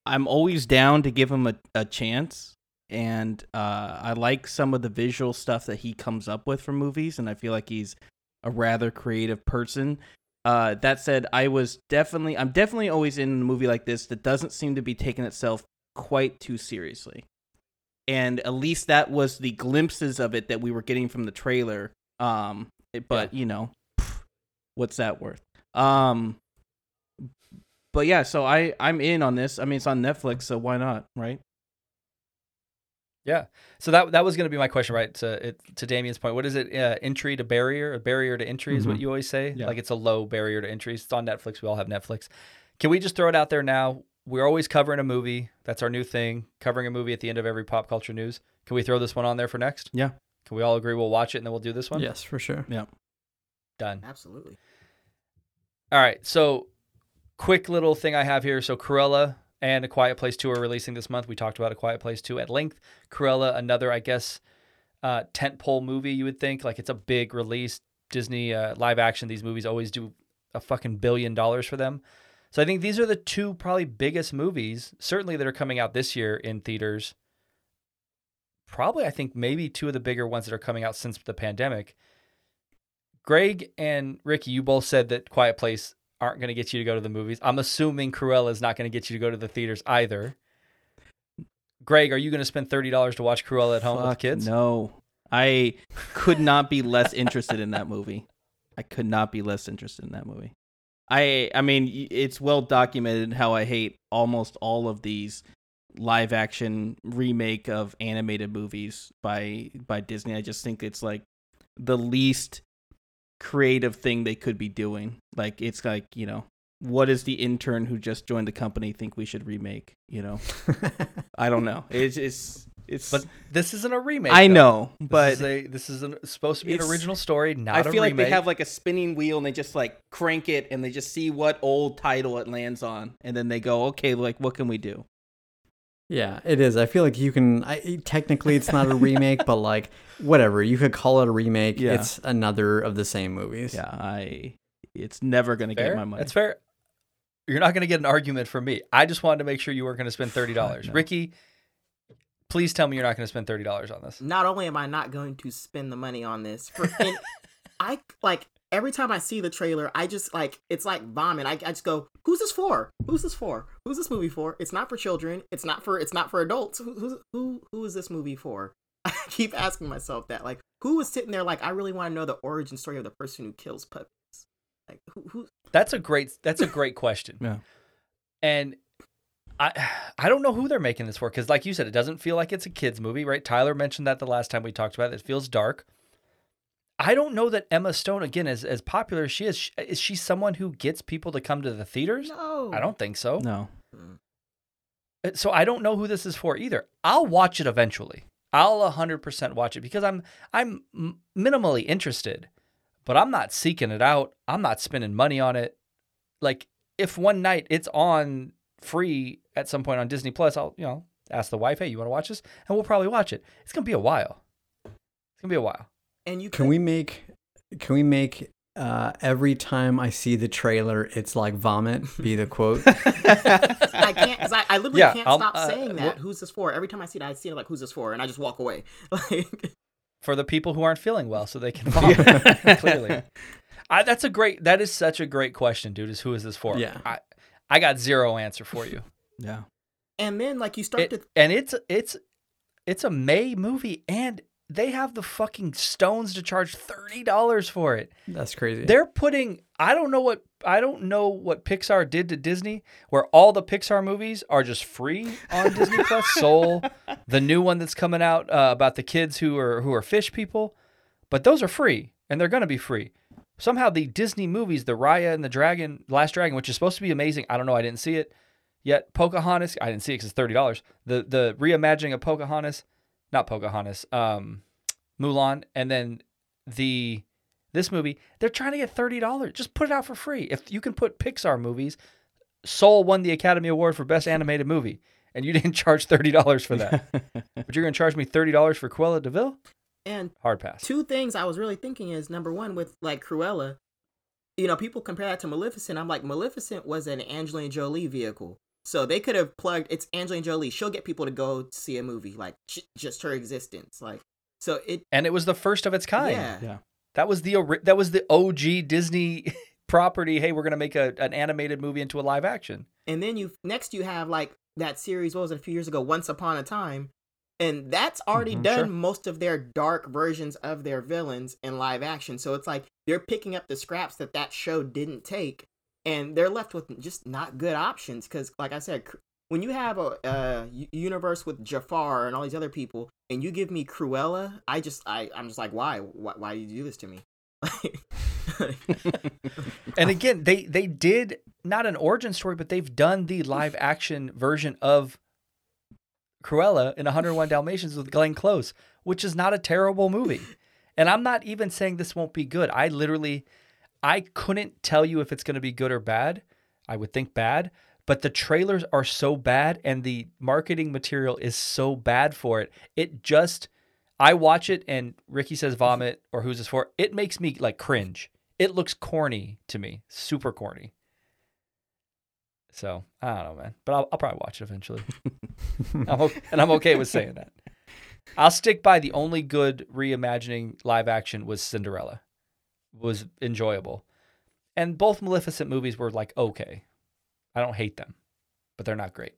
I'm always down to give him a, a chance, and uh, I like some of the visual stuff that he comes up with for movies, and I feel like he's a rather creative person. Uh, that said, I was definitely I'm definitely always in a movie like this that doesn't seem to be taking itself quite too seriously, and at least that was the glimpses of it that we were getting from the trailer. Um, but you know, what's that worth? Um, but yeah, so I I'm in on this. I mean, it's on Netflix, so why not, right? Yeah. So that that was going to be my question, right? To it, to Damien's point, what is it? Uh, entry to barrier, a barrier to entry is what Mhm. you always say. Yeah. Like it's a low barrier to entry. It's on Netflix. We all have Netflix. Can we just throw it out there now? We're always covering a movie. That's our new thing. Covering a movie at the end of every pop culture news. Can we throw this one on there for next? Yeah. Can we all agree we'll watch it and then we'll do this one? Yes, for sure. Yeah. Done. Absolutely. All right. So, quick little thing I have here. So, Cruella and A Quiet Place 2 are releasing this month. We talked about A Quiet Place 2 at length. Cruella, another, I guess, uh, tentpole movie, you would think. Like, it's a big release. Disney uh, live action, these movies always do a fucking billion dollars for them. So, I think these are the two probably biggest movies, certainly that are coming out this year in theaters. Probably, I think, maybe two of the bigger ones that are coming out since the pandemic. Gregg and Ricky, you both said that Quiet Place aren't going to get you to go to the movies. I'm assuming Cruella is not going to get you to go to the theaters either. Gregg, are you going to spend thirty dollars to watch Cruella at home with the kids? No, I could not be less interested in that movie. I could not be less interested in that movie. I I mean, it's well documented how I hate almost all of these live action remake of animated movies by by Disney. I just think it's like the least creative thing they could be doing. Like it's like, you know, what does the intern who just joined the company think we should remake, you know? I don't know. It's it's it's But this isn't a remake. I though. know, This but is a, this is supposed to be an original story, not I feel like they have like a spinning wheel and they just like crank it and they just see what old title it lands on and then they go, okay, like what can we do? Yeah, it is. I feel like you can. I, technically, it's not a remake, but like whatever, you could call it a remake. Yeah. It's another of the same movies. Yeah, I. It's never gonna fair? get my money. That's fair. You're not going to get an argument from me. I just wanted to make sure you weren't going to spend thirty dollars. No. Ricky, please tell me you're not going to spend thirty dollars on this. Not only am I not going to spend the money on this, for and I like every time I see the trailer, I just like it's like vomit. I, I just go, "Who's this for? Who's this for? Who's this movie for? It's not for children. It's not for it's not for adults. Who who who, who is this movie for?" I keep asking myself that. Like, who is sitting there? Like, I really want to know the origin story of the person who kills puppies. Like, who who? That's a great. That's a great question. Yeah. And I I don't know who they're making this for because, like you said, it doesn't feel like it's a kids movie, right? Tyler mentioned that the last time we talked about it. It feels dark. I don't know that Emma Stone, again, as as popular as she is, is she someone who gets people to come to the theaters? No, I don't think so. no. Uh, So I don't know who this is for either. I'll watch it eventually. I'll 100% watch it because I'm I'm minimally interested, but I'm not seeking it out. I'm not spending money on it. Like if one night it's on free at some point on Disney Plus, I'll, you know, ask the wife, hey, you want to watch this? And we'll probably watch it. It's gonna be a while. It's gonna be a while. And you Can could- we make can we make uh, every time I see the trailer, it's like vomit be the quote? I can't because I, I literally Yeah, can't I'll- stop uh, saying that. what- Who's this for? Every time I see it, I see it like, "Who's this for?" and I just walk away. Like, For the people who aren't feeling well, so they can vomit. Clearly, I, that's a great. That is such a great question, dude. Is who is this for? Yeah. I, I got zero answer for you. Yeah. and then like you start It- to and it's it's it's a May movie, and they have the fucking stones to charge thirty dollars for it. That's crazy. They're putting I don't know what I don't know what Pixar did to Disney where all the Pixar movies are just free on Disney Plus. Soul, the new one that's coming out uh, about the kids who are who are fish people, but those are free and they're going to be free. Somehow the Disney movies, the Raya and the Dragon, Last Dragon, which is supposed to be amazing. I don't know, I didn't see it yet. Pocahontas, I didn't see it because it's thirty dollars. The the reimagining of Pocahontas, not Pocahontas, um, Mulan, and then the this movie, they're trying to get thirty dollars. Just put it out for free. If you can put Pixar movies, Soul won the Academy Award for Best Animated Movie, and you didn't charge thirty dollars for that. but you're gonna charge me thirty dollars for Cruella de Vil? and Hard pass. two things I was really thinking is number one with like Cruella, you know, people compare that to Maleficent. I'm like, Maleficent was an Angelina Jolie vehicle. So they could have plugged it's Angelina Jolie. She'll get people to go see a movie, like j- just her existence. Like so it And it was the first of its kind. yeah. Yeah. That was the that was the OG Disney property. Hey, we're gonna make a, an animated movie into a live action. And then you next you have like that series, what was it, a few years ago, Once Upon a Time. And that's already Mhm, done sure. most of their dark versions of their villains in live action. So it's like they're picking up the scraps that that show didn't take, and they're left with just not good options. Because, like I said, when you have a universe with Jafar and all these other people, and you give me Cruella, I just, I, I'm just like, why, why, why do you do this to me? And again, they they did not an origin story, but they've done the live action version of Cruella in 101 Dalmatians with Glenn Close, which is not a terrible movie. And I'm not even saying this won't be good. I literally I couldn't tell you if it's going to be good or bad. I would think bad, but the trailers are so bad and the marketing material is so bad for it. It just I watch it and Ricky says vomit or who's this for? It makes me like cringe. It looks corny to me, super corny. So I don't know, man, but I'll, I'll probably watch it eventually. I'm okay, and I'm okay with saying that. I'll stick by the only good reimagining live action was Cinderella, was enjoyable, and both Maleficent movies were like okay. I don't hate them, but they're not great.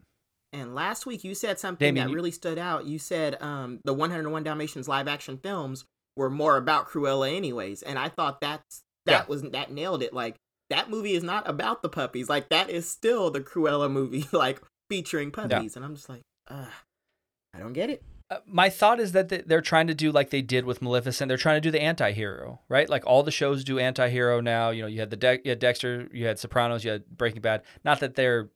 And last week you said something Damien, that you- really stood out. You said um, the 101 Dalmatians live action films were more about Cruella, anyways. And I thought that's that Yeah. was that nailed it. Like that movie is not about the puppies. Like that is still the Cruella movie, like featuring puppies. And I'm just like, uh, I don't get it. Uh, my thought is that they're trying to do like they did with Maleficent. They're trying to do the anti-hero, right? Like all the shows do anti-hero now. You know, you had the De- you had Dexter, you had Sopranos, you had Breaking Bad. Not that they're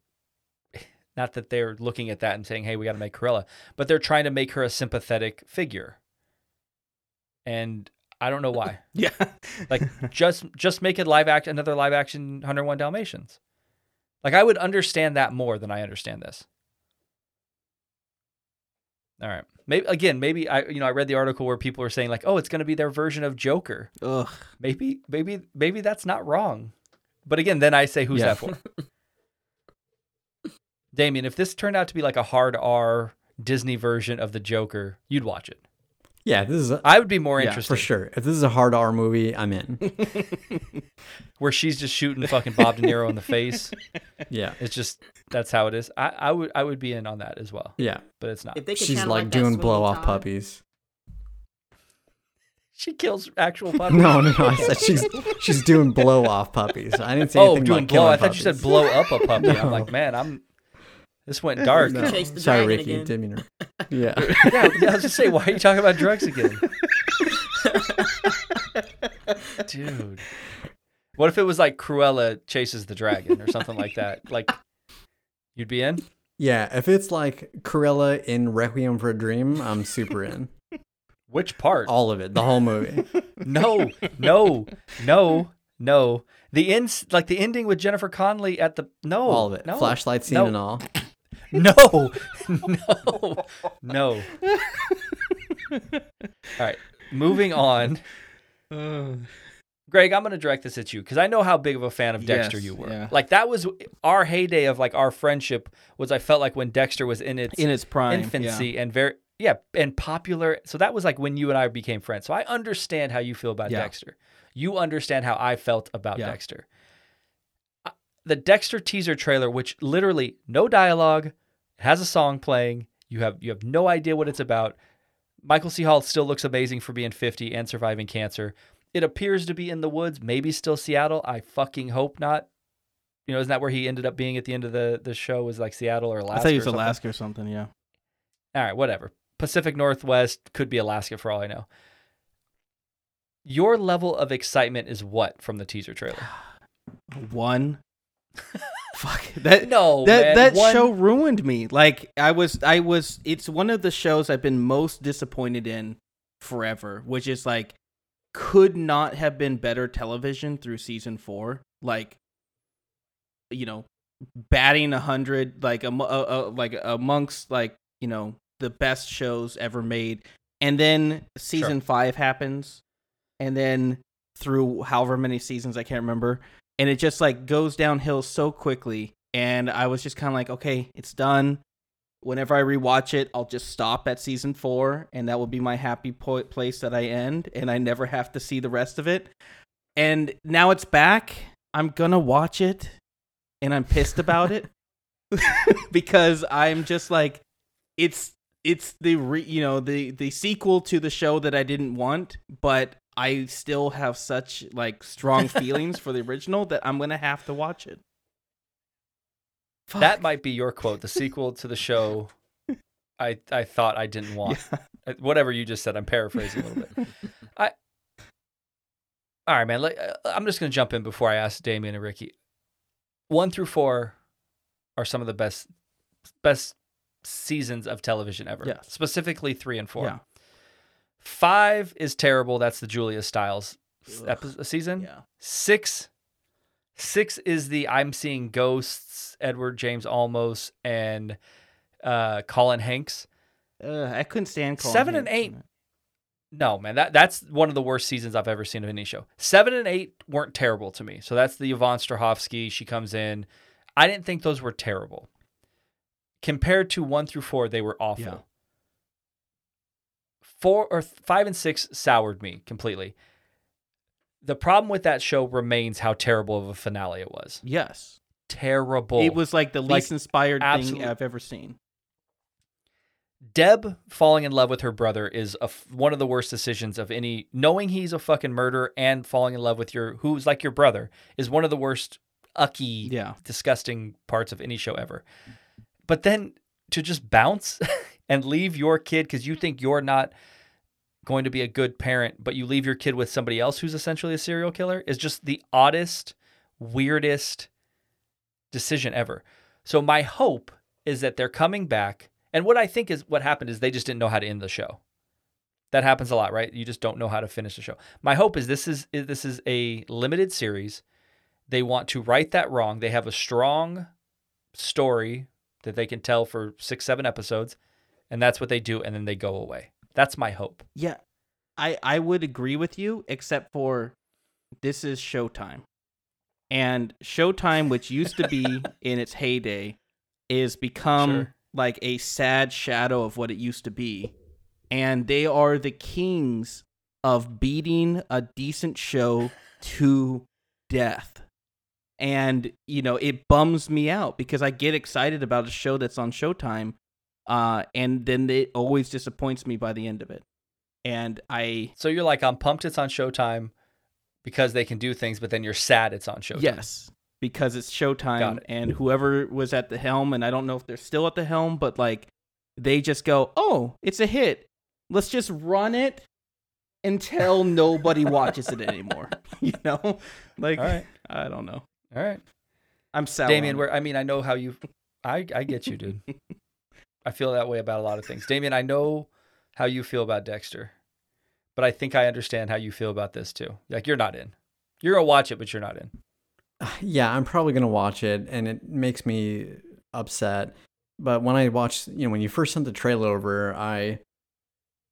not that they're looking at that and saying, "Hey, we got to make Cruella," but they're trying to make her a sympathetic figure. And I don't know why. Yeah. Like just just make it live act another live action 101 Dalmatians. Like I would understand that more than I understand this. All right. Maybe again, maybe I you know, I read the article where people were saying like, "Oh, it's going to be their version of Joker." Ugh. Maybe maybe maybe that's not wrong. But again, then I say who's Yeah. that for? Damien, if this turned out to be like a hard R Disney version of the Joker, you'd watch it. Yeah, this is a, I would be more Yeah, interested for sure. If this is a hard R movie, I'm in. where she's just shooting fucking Bob De Niro in the face. Yeah, It's just that's how it is. I, I would I would be in on that as well, yeah. but it's not. If they could She's channel like doing blow off puppies. She kills actual puppies. No, no, no. I said she's she's doing blow off puppies. I didn't say oh, anything doing about blow. killing I thought you said blow up a puppy. I'm like, man, I'm. This went eh, dark. No. The Sorry, Ricky. again. Didn't mean to- Yeah. yeah, yeah, I was just saying, why are you talking about drugs again, dude? What if it was like Cruella chases the dragon or something like that? Like, you'd be in. Yeah, if it's like Cruella in Requiem for a Dream, I'm super in. Which part? All of it, the whole movie. No, no, no, no. The ends, like the ending with Jennifer Connelly at the no, All of it. No, Flashlight scene no. and all. no, no, no. All right, moving on. Gregg, I'm going to direct this at you because I know how big of a fan of Dexter Yes, you were. yeah. Like that was our heyday of like our friendship. Was I felt like when Dexter was in its in its prime infancy and very yeah and popular. So that was like when you and I became friends. So I understand how you feel about Yeah. Dexter. You understand how I felt about Yeah. Dexter. The Dexter teaser trailer, which literally no dialogue, has a song playing. You have you have no idea what it's about. Michael C. Hall still looks amazing for being 50 and surviving cancer. It appears to be in the woods, maybe still Seattle. I fucking hope not. You know, isn't that where he ended up being at the end of the, the show? Was like Seattle or Alaska? I thought he was or? Alaska or something. Yeah. All right, whatever. Pacific Northwest could be Alaska for all I know. Your level of excitement is what from the teaser trailer? One. Fuck that. No, that man, that one- show ruined me. Like I was, I was. It's one of the shows I've been most disappointed in forever. Which is like, could not have been better television through season four. Like, you know, batting a hundred, like a, uh, uh, like amongst like you know the best shows ever made. And then season five happens, and then through however many seasons I can't remember, and it just like goes downhill so quickly. And I was just kind of like, okay, it's done. Whenever I rewatch it, I'll just stop at season four, and that will be my happy po- place that I end, and I never have to see the rest of it. And now it's back. I'm gonna watch it, and I'm pissed about it because I'm just like, it's it's the re- you know the the sequel to the show that I didn't want, but I still have such like strong feelings for the original that I'm gonna have to watch it. That might be your quote. The sequel to the show I I thought I didn't want. Yeah. Uh, Whatever you just said, I'm paraphrasing a little bit. I All right, man. Like, uh, I'm just going to jump in before I ask Damien and Ricky. 1 through 4 are some of the best best seasons of television ever. Yes. Specifically 3 and 4. Yeah. 5 is terrible. That's the Julia Stiles Ugh. epi- season. Yeah. Six, six is the I'm seeing ghosts. Edward James Olmos and uh, Colin Hanks. Uh, I couldn't stand Colin Seven and eight. No, man, that that's one of the worst seasons I've ever seen of any show. Seven and eight weren't terrible to me. So that's the Yvonne Strahovski. She comes in. I didn't think those were terrible. Compared to one through four, they were awful. Yeah. Four or th- five and six soured me completely. The problem with that show remains how terrible of a finale it was. Yes. Terrible. It was like the Like, least inspired absolute- thing I've ever seen. Deb falling in love with her brother is a f- one of the worst decisions of any. Knowing he's a fucking murderer and falling in love with your who's like your brother is one of the worst ucky, Yeah. disgusting parts of any show ever. But then to just bounce and leave your kid because you think you're not going to be a good parent, but you leave your kid with somebody else who's essentially a serial killer is just the oddest, weirdest decision ever. So my hope is that they're coming back. And what I think is what happened is they just didn't know how to end the show. That happens a lot, right? You just don't know how to finish the show. My hope is this is is- this is a limited series. They want to right that wrong. They have a strong story that they can tell for 6 7 episodes and that's what they do and then they go away. That's my hope. Yeah. I I would agree with you except for this is Showtime. And Showtime which used to be in its heyday is become Sure. like a sad shadow of what it used to be. And they are the kings of beating a decent show to death. And you know, it bums me out because I get excited about a show that's on Showtime uh, and then it always disappoints me by the end of it. And I So you're like I'm pumped it's on Showtime because they can do things but then you're sad it's on Showtime. yes, because it's Showtime, it. and whoever was at the helm, and I don't know if they're still at the helm, but like they just go, "Oh, it's a hit. Let's just run it until nobody watches it anymore." you know, like right. I don't know. All right. I'm sad. Damien, where I mean, I know how you. I I get you, dude. I feel that way about a lot of things. Damien, I know how you feel about Dexter, but I think I understand how you feel about this too. Like you're not in. You're gonna watch it, but you're not in. Yeah, I'm probably gonna watch it, and it makes me upset. but when I watched, you know, when you first sent the trailer over, I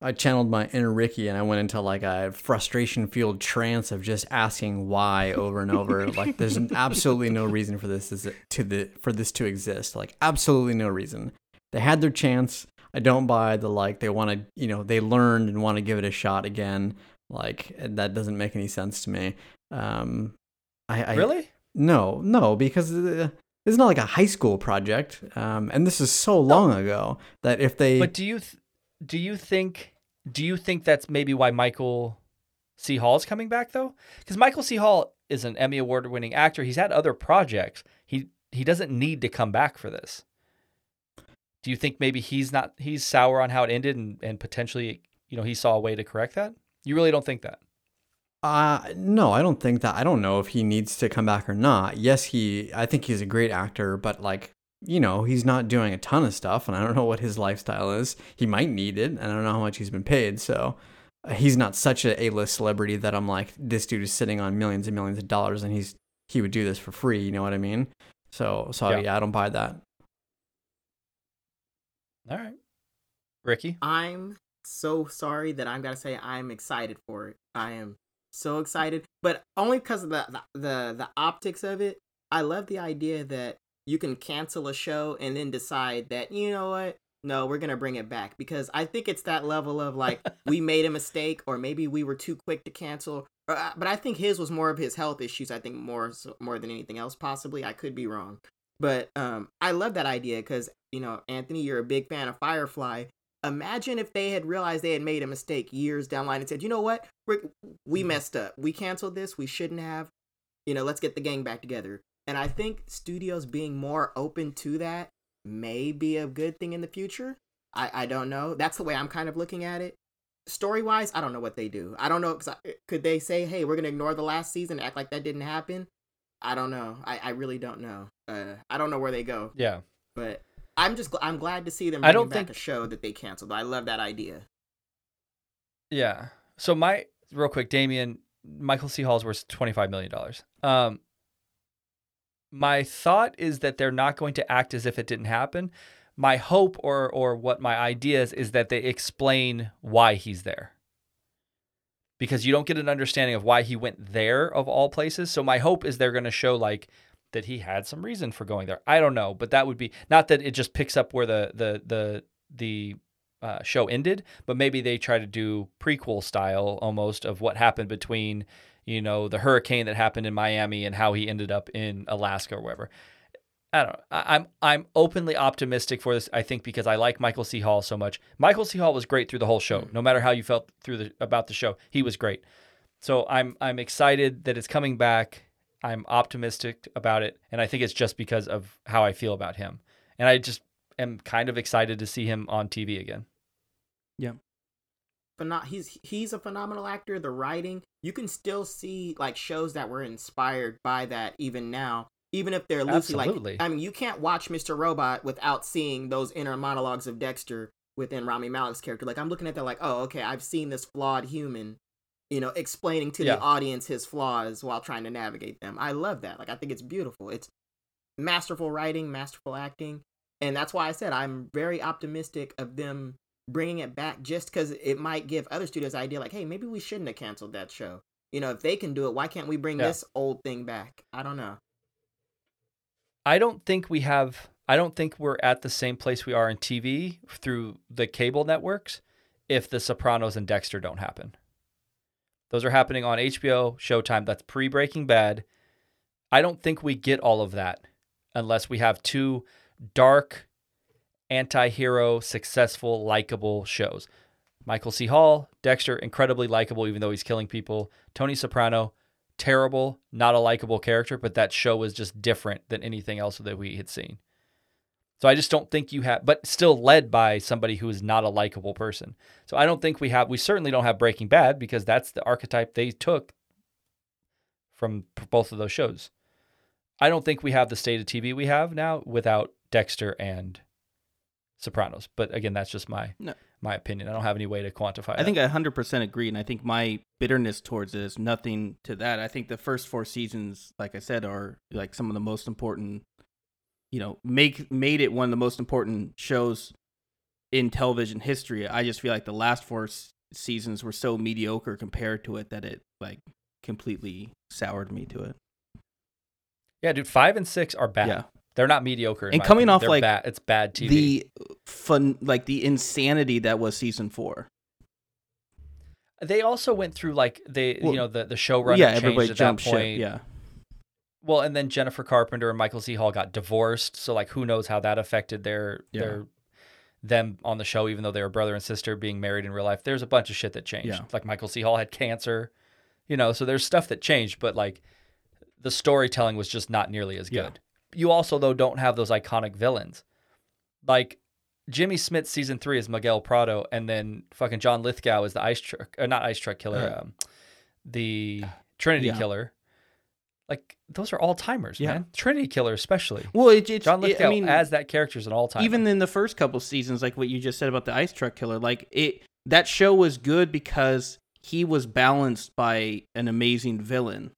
I channeled my inner Ricky and I went into like a frustration fueled trance of just asking why over and over. like there's absolutely no reason for this is to the for this to exist. Like absolutely no reason. They had their chance. I don't buy the like they want to, you know, they learned and want to give it a shot again. Like that doesn't make any sense to me. Um I, I really? No, no, because uh, it's not like a high school project. Um and this is so long no. ago that if they But do you th- do you think do you think that's maybe why Michael C. Hall is coming back though? Because Michael C. Hall is an Emmy award winning actor. He's had other projects. He he doesn't need to come back for this. Do you think maybe he's not he's sour on how it ended and, and potentially you know he saw a way to correct that? You really don't think that? Uh no, I don't think that. I don't know if he needs to come back or not. Yes, he I think he's a great actor, but like you know, he's not doing a ton of stuff, and I don't know what his lifestyle is. He might need it, and I don't know how much he's been paid. So uh, he's not such a A-list celebrity that I'm like, this dude is sitting on millions and millions of dollars, and he's he would do this for free. You know what I mean? So, so yeah, yeah I don't buy that. All right, Ricky. I'm so sorry that I'm gonna say I'm excited for it. I am so excited, but only because of the, the the the optics of it. I love the idea that you can cancel a show and then decide that you know what no we're gonna bring it back because i think it's that level of like we made a mistake or maybe we were too quick to cancel uh, but i think his was more of his health issues i think more more than anything else possibly i could be wrong but um i love that idea because you know anthony you're a big fan of firefly imagine if they had realized they had made a mistake years down the line and said you know what we mm-hmm. messed up we canceled this we shouldn't have you know let's get the gang back together and I think studios being more open to that may be a good thing in the future. I, I don't know. That's the way I'm kind of looking at it. Story wise, I don't know what they do. I don't know. Cause I, could they say, hey, we're going to ignore the last season, act like that didn't happen? I don't know. I, I really don't know. Uh, I don't know where they go. Yeah. But I'm just I'm glad to see them I don't think... a show that they canceled. I love that idea. Yeah. So my real quick, Damien, Michael C. Hall's worth twenty five million dollars. Um, my thought is that they're not going to act as if it didn't happen. My hope or or what my idea is is that they explain why he's there. Because you don't get an understanding of why he went there of all places. So my hope is they're going to show like that he had some reason for going there. I don't know, but that would be not that it just picks up where the the the the uh, show ended, but maybe they try to do prequel style almost of what happened between you know, the hurricane that happened in Miami and how he ended up in Alaska or wherever. I don't know. I, am I'm openly optimistic for this. I think because I like Michael C. Hall so much. Michael C. Hall was great through the whole show. No matter how you felt through the about the show, he was great. So I'm I'm excited that it's coming back. I'm optimistic about it, and I think it's just because of how I feel about him. And I just am kind of excited to see him on TV again. Yeah but not he's he's a phenomenal actor. The writing, you can still see like shows that were inspired by that even now, even if they're loosely Absolutely. like. I mean, you can't watch Mr. Robot without seeing those inner monologues of Dexter within Rami Malek's character. Like I'm looking at that, like, oh, okay, I've seen this flawed human, you know, explaining to yeah. the audience his flaws while trying to navigate them. I love that. Like I think it's beautiful. It's masterful writing, masterful acting, and that's why I said I'm very optimistic of them bringing it back just because it might give other studios idea like hey maybe we shouldn't have canceled that show you know if they can do it why can't we bring yeah. this old thing back i don't know i don't think we have i don't think we're at the same place we are in tv through the cable networks if the sopranos and dexter don't happen those are happening on hbo showtime that's pre breaking bad i don't think we get all of that unless we have two dark anti-hero, successful, likable shows. Michael C. Hall, Dexter, incredibly likable, even though he's killing people. Tony Soprano, terrible, not a likable character, but that show was just different than anything else that we had seen. So I just don't think you have, but still led by somebody who is not a likable person. So I don't think we have, we certainly don't have Breaking Bad because that's the archetype they took from both of those shows. I don't think we have the state of TV we have now without Dexter and Sopranos. But again, that's just my no. my opinion. I don't have any way to quantify. I that. think I 100% agree, and I think my bitterness towards it is nothing to that. I think the first four seasons, like I said, are like some of the most important you know make made it one of the most important shows in television history. I just feel like the last four s- seasons were so mediocre compared to it that it like completely soured me to it. Yeah, dude, five and six are bad. Yeah. They're not mediocre. And coming opinion. off, They're like, bad. it's bad TV. The fun like the insanity that was season 4. they also went through like they, Well, you know, the the showrunner yeah, everybody at jumped that point. ship. Yeah. Well, and then Jennifer Carpenter and Michael C. Hall got divorced, so like who knows how that affected their Yeah. their them on the show, even though they were brother and sister being married in real life. There's a bunch of shit that changed. Yeah. Like Michael C. Hall had cancer, you know, so there's stuff that changed, but like the storytelling was just not nearly as Yeah. good. You also though don't have those iconic villains. Like Jimmy Smits season three is Miguel Prado, and then fucking John Lithgow is the ice truck, or not ice truck killer, Uh, um, the Trinity yeah. killer. Like those are all timers, Yeah. man. Trinity killer especially. Well, it, it's John it- Lithgow I mean, as that character is an all timer. even in the first couple seasons like what you just said about the ice truck killer like it that show was good because he was balanced by an amazing villain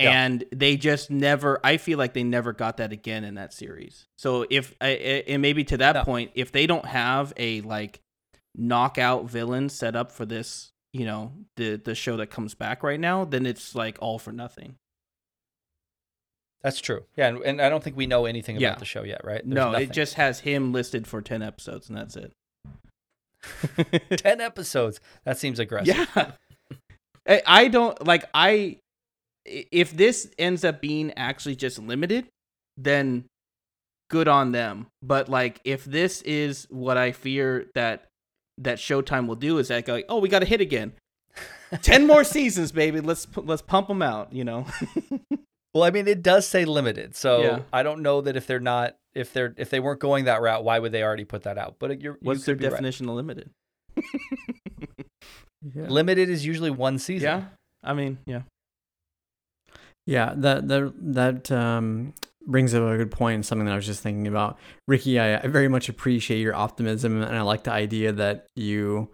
Yeah. and they just never i feel like they never got that again in that series so if and maybe to that No. point if they don't have a like knockout villain set up for this you know the the show that comes back right now then it's like all for nothing That's true. Yeah, and, and I don't think we know anything about Yeah. the show yet, right? There's no nothing. it just has him listed for 10 episodes and that's it ten episodes. That seems aggressive. Yeah. I, I don't like i- if this ends up being actually just limited, then good on them. But like if this is what I fear that that Showtime will do is that go, oh, we got to hit again. 10 more seasons, baby. Let's let's pump them out, you know. Well, I mean, it does say limited, so Yeah. I don't know that if they're not, if they're, if they weren't going that route, why would they already put that out? But you're, What's you their could be right. definition of limited? Yeah. Limited is usually one season. Yeah. I mean, yeah. Yeah, that that that um, brings up a good point and something that I was just thinking about. Ricky, I, I very much appreciate your optimism, and I like the idea that you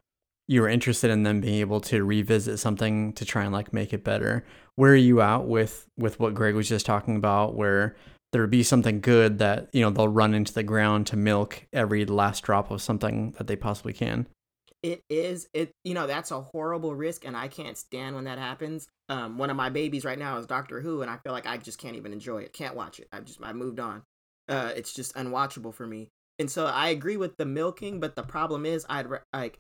you were interested in them being able to revisit something to try and like make it better. Where are you out with with what Gregg was just talking about, where there would be something good that you know they'll run into the ground to milk every last drop of something that they possibly can. It is it you know that's a horrible risk and i can't stand when that happens. Um one of my babies right now is doctor who and i feel like i just can't even enjoy it can't watch it. I've just i moved on. Uh it's just unwatchable for me. And so i agree with the milking but the problem is i'd re- like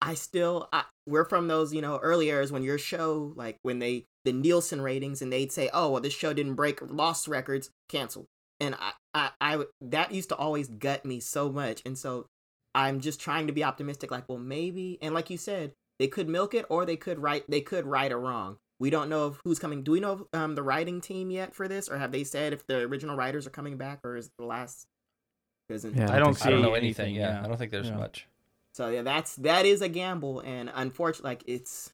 i still I, we're from those you know early eras when your show like when they the nielsen ratings and they'd say oh well this show didn't break lost records canceled. And I, I i that used to always gut me so much. And so I'm just trying to be optimistic. Like, well, maybe, and like you said, they could milk it, or they could write. They could right or wrong. We don't know if who's coming. Do we know um, the writing team yet for this, or have they said if the original writers are coming back, or is it the last? Isn't Yeah, I don't I don't know anything. anything, yeah. yeah. I don't think there's Yeah. much. So yeah, that's that is a gamble, and unfortunately, like it's,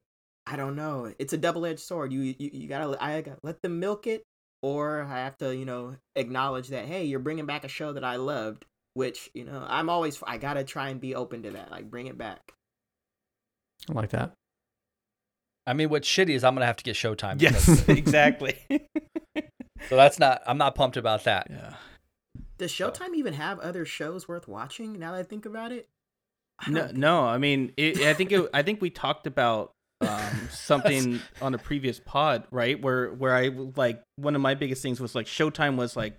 I don't know, it's a double edged sword. You, you you gotta I gotta let them milk it, or I have to you know acknowledge that hey, you're bringing back a show that I loved, which you know I'm always I gotta try and be open to that, like bring it back. I like that. I mean, what's shitty is I'm gonna have to get Showtime. Yes, exactly. so that's not. I'm not pumped about that. yeah. Does Showtime even have other shows worth watching? Now that I think about it, I No, don't- no. I mean, it, I think it, I think we talked about um, something on a previous pod, right? Where where I like one of my biggest things was like Showtime was like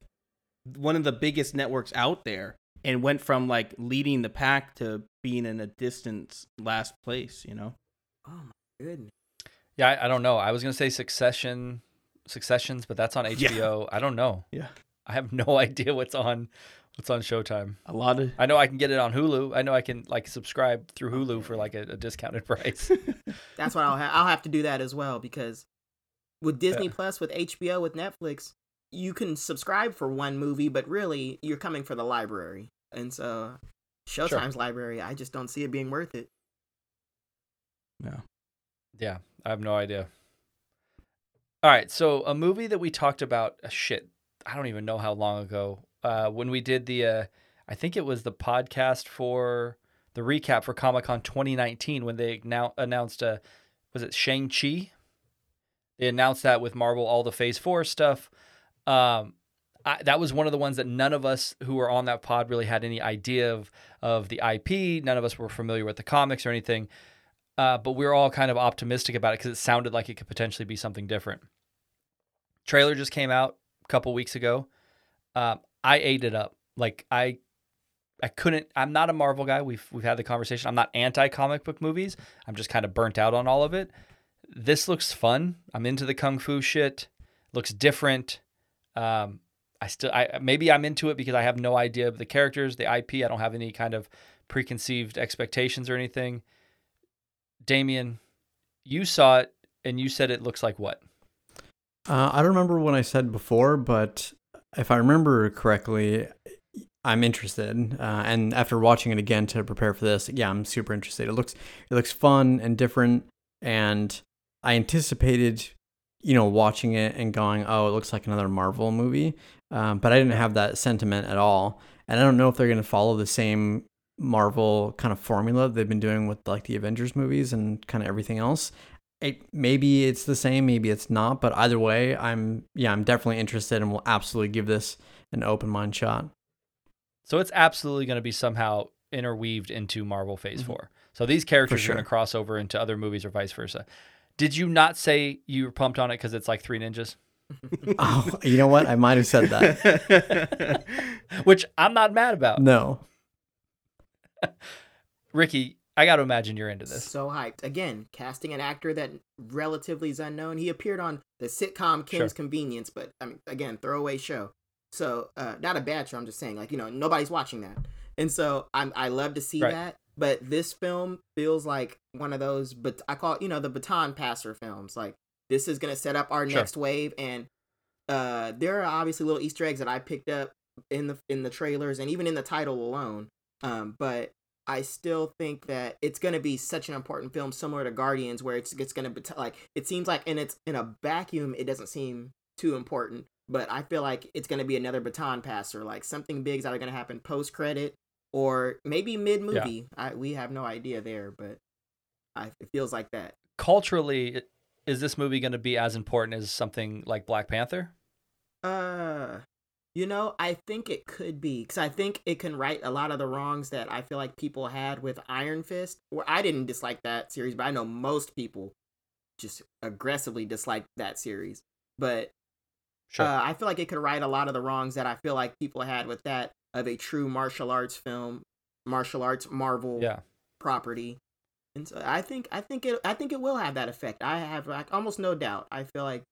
one of the biggest networks out there, and went from like leading the pack to being in a distant last place. You know? Oh my goodness. Yeah, I, I don't know. I was gonna say Succession, Successions, but that's on Yeah. HBO. I don't know. Yeah. I have no idea what's on what's on Showtime. A lot of I know I can get it on Hulu. I know I can like subscribe through oh, Hulu for like a, a discounted price. That's what I'll have. I'll have to do that as well because with Disney Yeah. Plus, with HBO, with Netflix, you can subscribe for one movie, but really you're coming for the library, and so Showtime's library, I just don't see it being worth it. no. yeah, I have no idea. All right, so a movie that we talked about, uh, shit, I don't even know how long ago, uh, when we did the, uh, I think it was the podcast for the recap for Comic Con 2019 when they now announced, a was it Shang Chi? They announced that with Marvel, all the Phase Four stuff. Um, I, that was one of the ones that none of us who were on that pod really had any idea of of the IP. None of us were familiar with the comics or anything, uh, but we were all kind of optimistic about it because it sounded like it could potentially be something different. Trailer just came out a couple weeks ago. Um, I ate it up. Like I, I couldn't. I'm not a Marvel guy. We've we've had the conversation. I'm not anti comic book movies. I'm just kind of burnt out on all of it. This looks fun. I'm into the kung fu shit. Looks different. Um, I still, I maybe I'm into it because I have no idea of the characters, the IP. I don't have any kind of preconceived expectations or anything. Damien, you saw it and you said it looks like what? Uh, I don't remember what I said before, but if I remember correctly, I'm interested. Uh, and after watching it again to prepare for this, yeah, I'm super interested. It looks it looks fun and different, and I anticipated, you know, watching it and going, oh, it looks like another Marvel movie. Um, but I didn't have that sentiment at all, and I don't know if they're going to follow the same Marvel kind of formula they've been doing with like the Avengers movies and kind of everything else. It, maybe it's the same, maybe it's not, but either way, I'm yeah, I'm definitely interested and will absolutely give this an open mind shot. So it's absolutely going to be somehow interweaved into Marvel Phase mm-hmm. 4. So these characters sure. are going to cross over into other movies or vice versa. Did you not say you were pumped on it because it's like Three Ninjas? oh, you know what? I might have said that. Which I'm not mad about. No. Ricky, I got to imagine you're into this. So hyped. Again, casting an actor that relatively is unknown. He appeared on the sitcom Kim's sure. Convenience, but I mean, again, throwaway show. So, uh, not a bad show. I'm just saying, like, you know, nobody's watching that. And so I'm, I love to see right. that. But this film feels like one of those, but I call it, you know, the baton passer films. Like, this is going to set up our sure. next wave. And uh, there are obviously little Easter eggs that I picked up in the in the trailers and even in the title alone. Um, but I still think that it's going to be such an important film, similar to Guardians, where it's it's going to be like it seems like, and it's in a vacuum, it doesn't seem too important, but I feel like it's going to be another baton passer, like something big is either going to happen post credit or maybe mid movie. Yeah. we have no idea there, but I, it feels like that. Culturally, is this movie going to be as important as something like Black Panther? Uh, you know, I think it could be because I think it can right a lot of the wrongs that I feel like people had with Iron Fist. Where I didn't dislike that series, but I know most people just aggressively dislike that series. But sure. uh, I feel like it could right a lot of the wrongs that I feel like people had with that of a true martial arts film, martial arts Marvel yeah. property. And so I think I think it I think it will have that effect. I have like almost no doubt. I feel like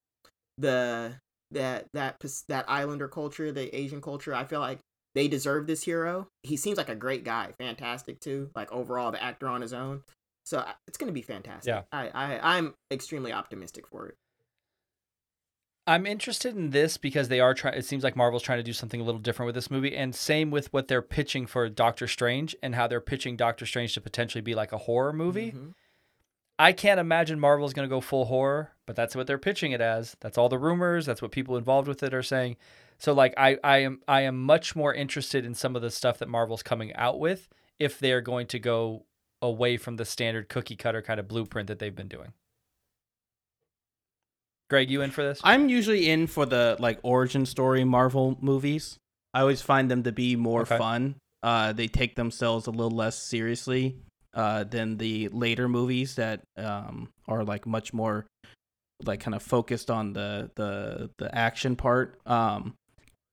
the that that that islander culture, the Asian culture. I feel like they deserve this hero. He seems like a great guy, fantastic too. Like overall, the actor on his own. So it's going to be fantastic. Yeah, I, I I'm extremely optimistic for it. I'm interested in this because they are trying. It seems like Marvel's trying to do something a little different with this movie, and same with what they're pitching for Doctor Strange and how they're pitching Doctor Strange to potentially be like a horror movie. Mm-hmm. I can't imagine Marvel's going to go full horror, but that's what they're pitching it as. That's all the rumors. That's what people involved with it are saying. So like I, I am I am much more interested in some of the stuff that Marvel's coming out with if they're going to go away from the standard cookie cutter kind of blueprint that they've been doing. Gregg, you in for this? I'm usually in for the like origin story Marvel movies. I always find them to be more okay. fun. Uh, they take themselves a little less seriously uh, than the later movies that um, are like much more like kind of focused on the the the action part. Um,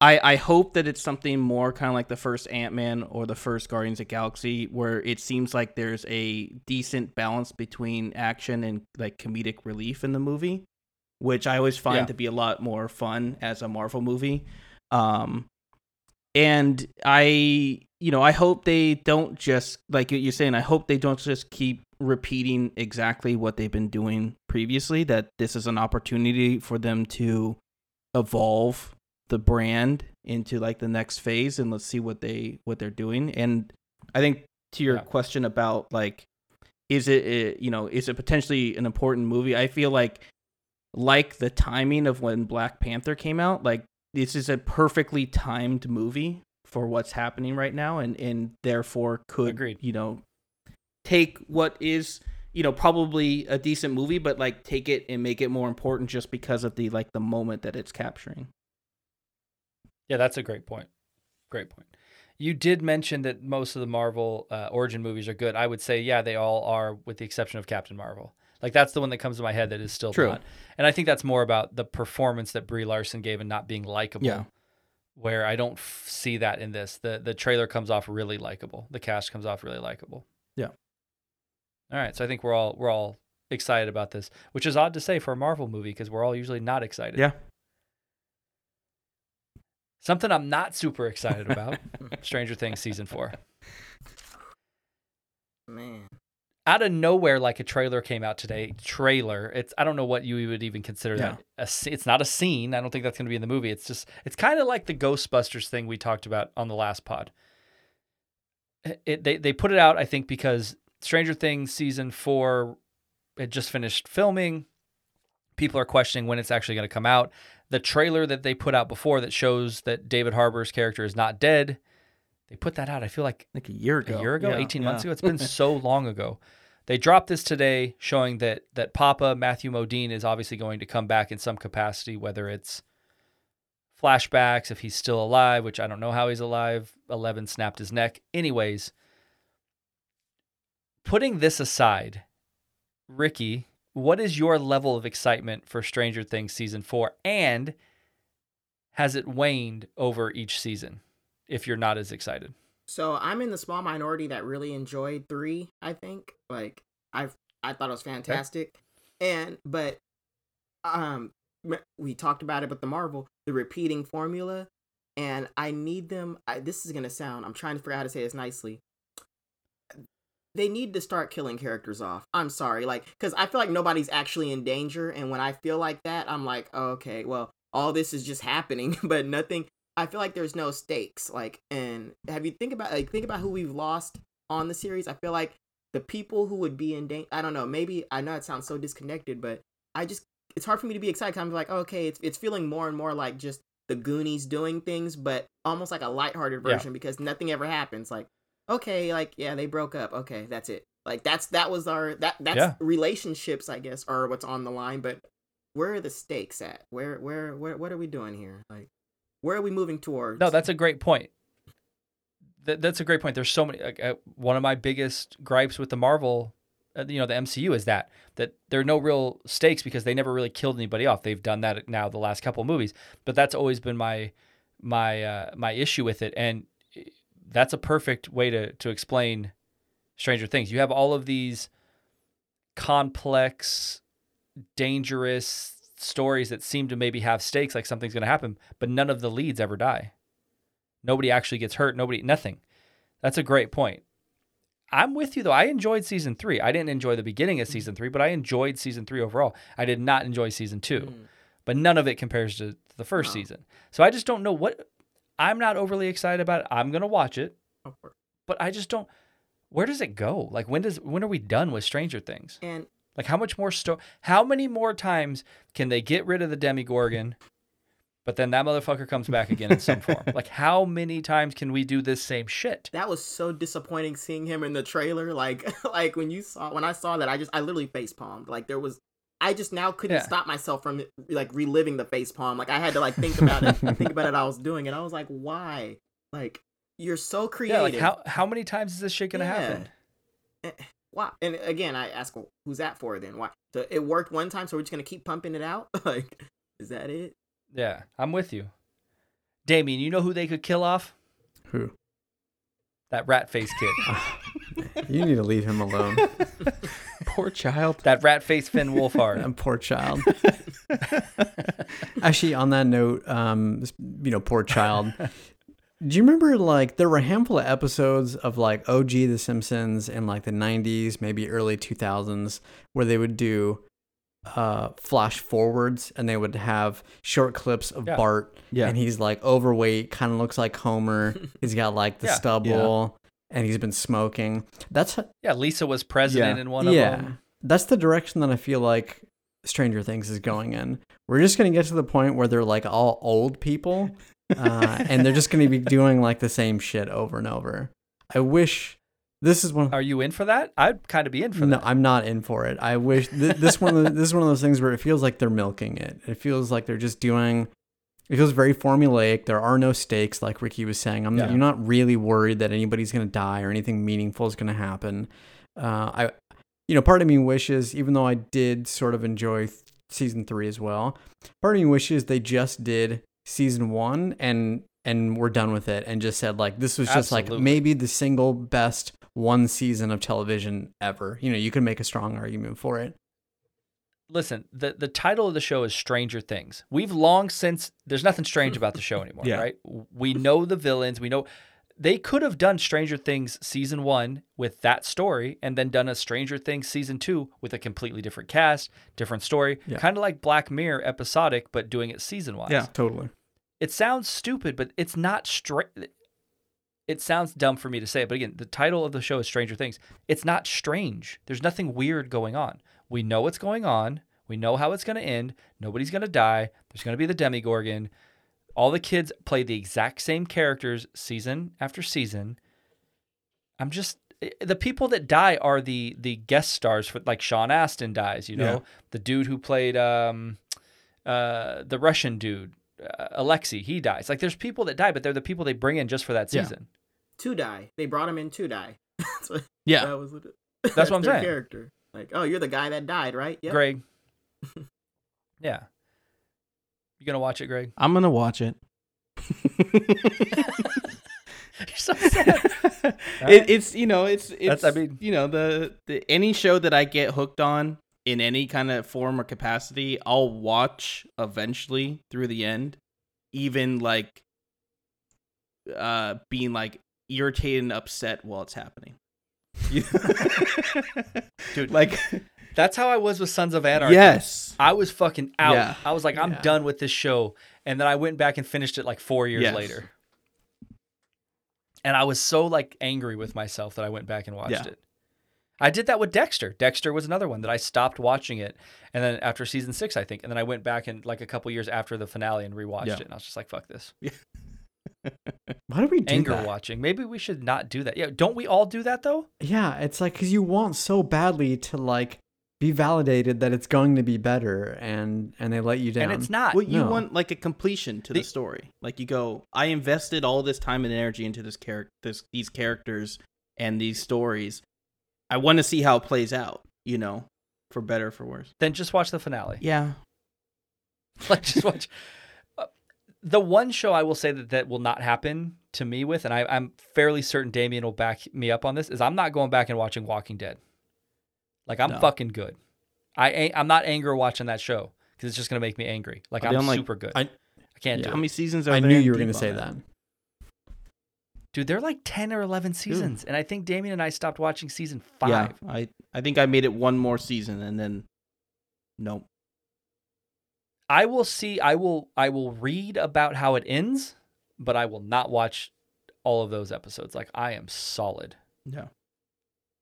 I I hope that it's something more kind of like the first Ant Man or the first Guardians of Galaxy, where it seems like there's a decent balance between action and like comedic relief in the movie, which I always find yeah. to be a lot more fun as a Marvel movie. Um, and I you know, I hope they don't just like you're saying. I hope they don't just keep repeating exactly what they've been doing previously. That this is an opportunity for them to evolve the brand into like the next phase, and let's see what they what they're doing. And I think to your yeah. question about like, is it, it you know is it potentially an important movie? I feel like like the timing of when Black Panther came out, like this is a perfectly timed movie for what's happening right now and and therefore could Agreed. you know take what is you know probably a decent movie but like take it and make it more important just because of the like the moment that it's capturing Yeah, that's a great point. Great point. You did mention that most of the Marvel uh, origin movies are good. I would say, yeah, they all are, with the exception of Captain Marvel. Like that's the one that comes to my head that is still True. not. And I think that's more about the performance that Brie Larson gave and not being likable. Yeah. Where I don't f- see that in this. The the trailer comes off really likable. The cast comes off really likable. Yeah. All right, so I think we're all we're all excited about this, which is odd to say for a Marvel movie because we're all usually not excited. Yeah. Something I'm not super excited about Stranger Things season four. Man. Out of nowhere, like a trailer came out today. Trailer. It's I don't know what you would even consider that. A, it's not a scene. I don't think that's going to be in the movie. It's just it's kind of like the Ghostbusters thing we talked about on the last pod. Eh, it, they they put it out I think because Stranger Things season four had just finished filming. People are questioning when it's actually going to come out. The trailer that they put out before that shows that David Harbour's character is not dead. They put that out. I feel like Like a year ago. a year ago, Yeah, 18 months ago. It's been so long ago. They dropped this today showing that that Papa Matthew Modine is obviously going to come back in some capacity, whether it's flashbacks, if he's still alive, which I don't know how he's alive. Eleven snapped his neck. Anyways, putting this aside, Ricky, what is your level of excitement for Stranger Things season four? And has it waned over each season if you're not as excited? So I'm in the small minority that really enjoyed three. I think like I I thought it was fantastic, and but um we talked about it, but the Marvel the repeating formula, and I need them. I, this is gonna sound. I'm trying to figure out how to say this nicely. They need to start killing characters off. I'm sorry, like because I feel like nobody's actually in danger, and when I feel like that, I'm like, oh, okay, well, all this is just happening, but nothing I feel like there's no stakes. Like, and have you think about like think about who we've lost on the series? I feel like the people who would be in danger. I don't know. Maybe I know it sounds so disconnected, but I just it's hard for me to be excited. 'cause I'm like, okay, it's it's feeling more and more like just the Goonies doing things, but almost like a lighthearted Yeah. version because nothing ever happens. Like, okay, like yeah, they broke up. Okay, that's it. Like that's that was our that that's Yeah. relationships, I guess, are what's on the line. But where are the stakes at? Where where where what are we doing here? Like, where are we moving towards? No, that's a great point. That, that's a great point. There's so many. Uh, one of my biggest gripes with the Marvel, uh, you know, the MCU is that that there are no real stakes because they never really killed anybody off. They've done that now the last couple movies, but that's always been my my uh, my issue with it, and that's a perfect way to to explain Stranger Things. You have all of these complex, dangerous stories that seem to maybe have stakes, like something's going to happen, but none of the leads ever die. Nobody actually gets hurt. Nobody, nothing. That's a great point. I'm with you though. I enjoyed season three. I didn't enjoy the beginning of season three, but I enjoyed season three overall. I did not enjoy season two, Mm. but none of it compares to the first No. season. So I just don't know what. I'm not overly excited about it. I'm gonna watch it, but I just don't. Where does it go? Like when does when are we done with Stranger Things? And Like how much more sto- how many more times can they get rid of the Demigorgon, but then that motherfucker comes back again in some form? Like how many times can we do this same shit? that was so disappointing seeing him in the trailer. Like like when you saw when I saw that, I just I literally face palmed. Like there was. I just now couldn't Yeah. stop myself from like reliving the face palm. Like I had to like think about it, think about it. I was doing it. I was like, why? Like you're so creative. Yeah, creative. like how how many times is this shit gonna happen? Eh, Why? And again, I ask, well, who's that for then? Why? So it worked one time, so we're just gonna keep pumping it out? like, is that it? Yeah, I'm with you. Damien, you know who they could kill off? Who? That rat face kid. You need to leave him alone. Poor child. that rat face Finn Wolfhard. That poor child. Actually, on that note, um, you know, poor child. Do you remember like there were a handful of episodes of like OG The Simpsons in like the '90s, maybe early 2000s, where they would do uh, flash forwards and they would have short clips of Yeah. Bart, Yeah. and he's like overweight, kind of looks like Homer. he's got like the Yeah. stubble, and he's been smoking. That's Yeah, Lisa was president in one of them. yeah, that's the direction that I feel like Stranger Things is going in. We're just gonna get to the point where they're like all old people, uh, and they're just gonna be doing like the same shit over and over. I wish this is one. Are you in for that? I'd kind of be in for No, that. I'm not in for it. I wish th- this one. This is one of those things where it feels like they're milking it. It feels like they're just doing it feels very formulaic. There are no stakes, like Ricky was saying. I'm Yeah. you're not really worried that anybody's gonna die or anything meaningful is gonna happen. Uh, I, you know, part of me wishes, even though I did sort of enjoy th- season three as well, part of me wishes they just did season one and and we're done with it and just said like this was just like maybe the single best one season of television ever. You know, you could make a strong argument for it. Listen, the the title of the show is Stranger Things. We've long since there's nothing strange about the show anymore, Yeah. right? We know the villains. We know they could have done Stranger Things season one with that story, and then done a Stranger Things season two with a completely different cast, different story, Yeah. kind of like Black Mirror episodic, but doing it season wise. Yeah. Totally. It sounds stupid, but it's not straight. It sounds dumb for me to say, it, but again, the title of the show is Stranger Things. It's not strange. There's nothing weird going on. We know what's going on. We know how it's going to end. Nobody's going to die. There's going to be the Demigorgon. All the kids play the exact same characters season after season. I'm just the people that die are the the guest stars for like Sean Astin dies, you know, Yeah. the dude who played um uh the Russian dude uh, Alexei, he dies. Like there's people that die, but they're the people they bring in just for that Yeah. season. To die. They brought him in to die. That's what, Yeah. That was what it- That's what I'm saying. Character. Like, oh, you're the guy that died, right? Yep. Gregg. yeah. You gonna watch it, Gregg? I'm gonna watch it. You're so sad. it, it's you know it's it's That's- I mean- you know the, the any show that I get hooked on in any kind of form or capacity, I'll watch eventually through the end, even like uh being like irritated and upset while it's happening. Dude, like That's how I was with Sons of Anarchy. yes, I was fucking out. Yeah. I was like, I'm Yeah. done with this show. And then I went back and finished it like four years Yes. later. And I was so like angry with myself that I went back and watched Yeah. it. I did that with Dexter. Dexter was another one that I stopped watching it. And then after season six, I think. And then I went back and like a couple years after the finale and rewatched Yeah. it. And I was just like, fuck this. Why do we do Anger that? watching. Maybe we should not do that. Yeah. Don't we all do that though? Yeah, it's like because you want so badly to like be validated that it's going to be better, and and they let you down. And it's not. well, you No. want like a completion to the, The- story. Like you go, I invested all this time and energy into this character, this these characters and these stories. I want to see how it plays out. You know, for better or for worse. then just watch the finale. Yeah, like just watch uh, the one show I will say that that will not happen to me with, and I, I'm fairly certain Damien will back me up on this. Is I'm not going back and watching Walking Dead. Like I'm No. fucking good. I ain't, I'm not angry watching that show because it's just gonna make me angry. Like I'm they on, like- super good. I- I can't Yeah. do how it, many seasons are I there knew you were going to say that? that. Dude. They're like ten or eleven seasons, and I think Damien and I stopped watching season five. Yeah, I I think I made it one more season and then nope. I will see. I will. I will read about how it ends, but I will not watch all of those episodes. Like I am solid, Yeah.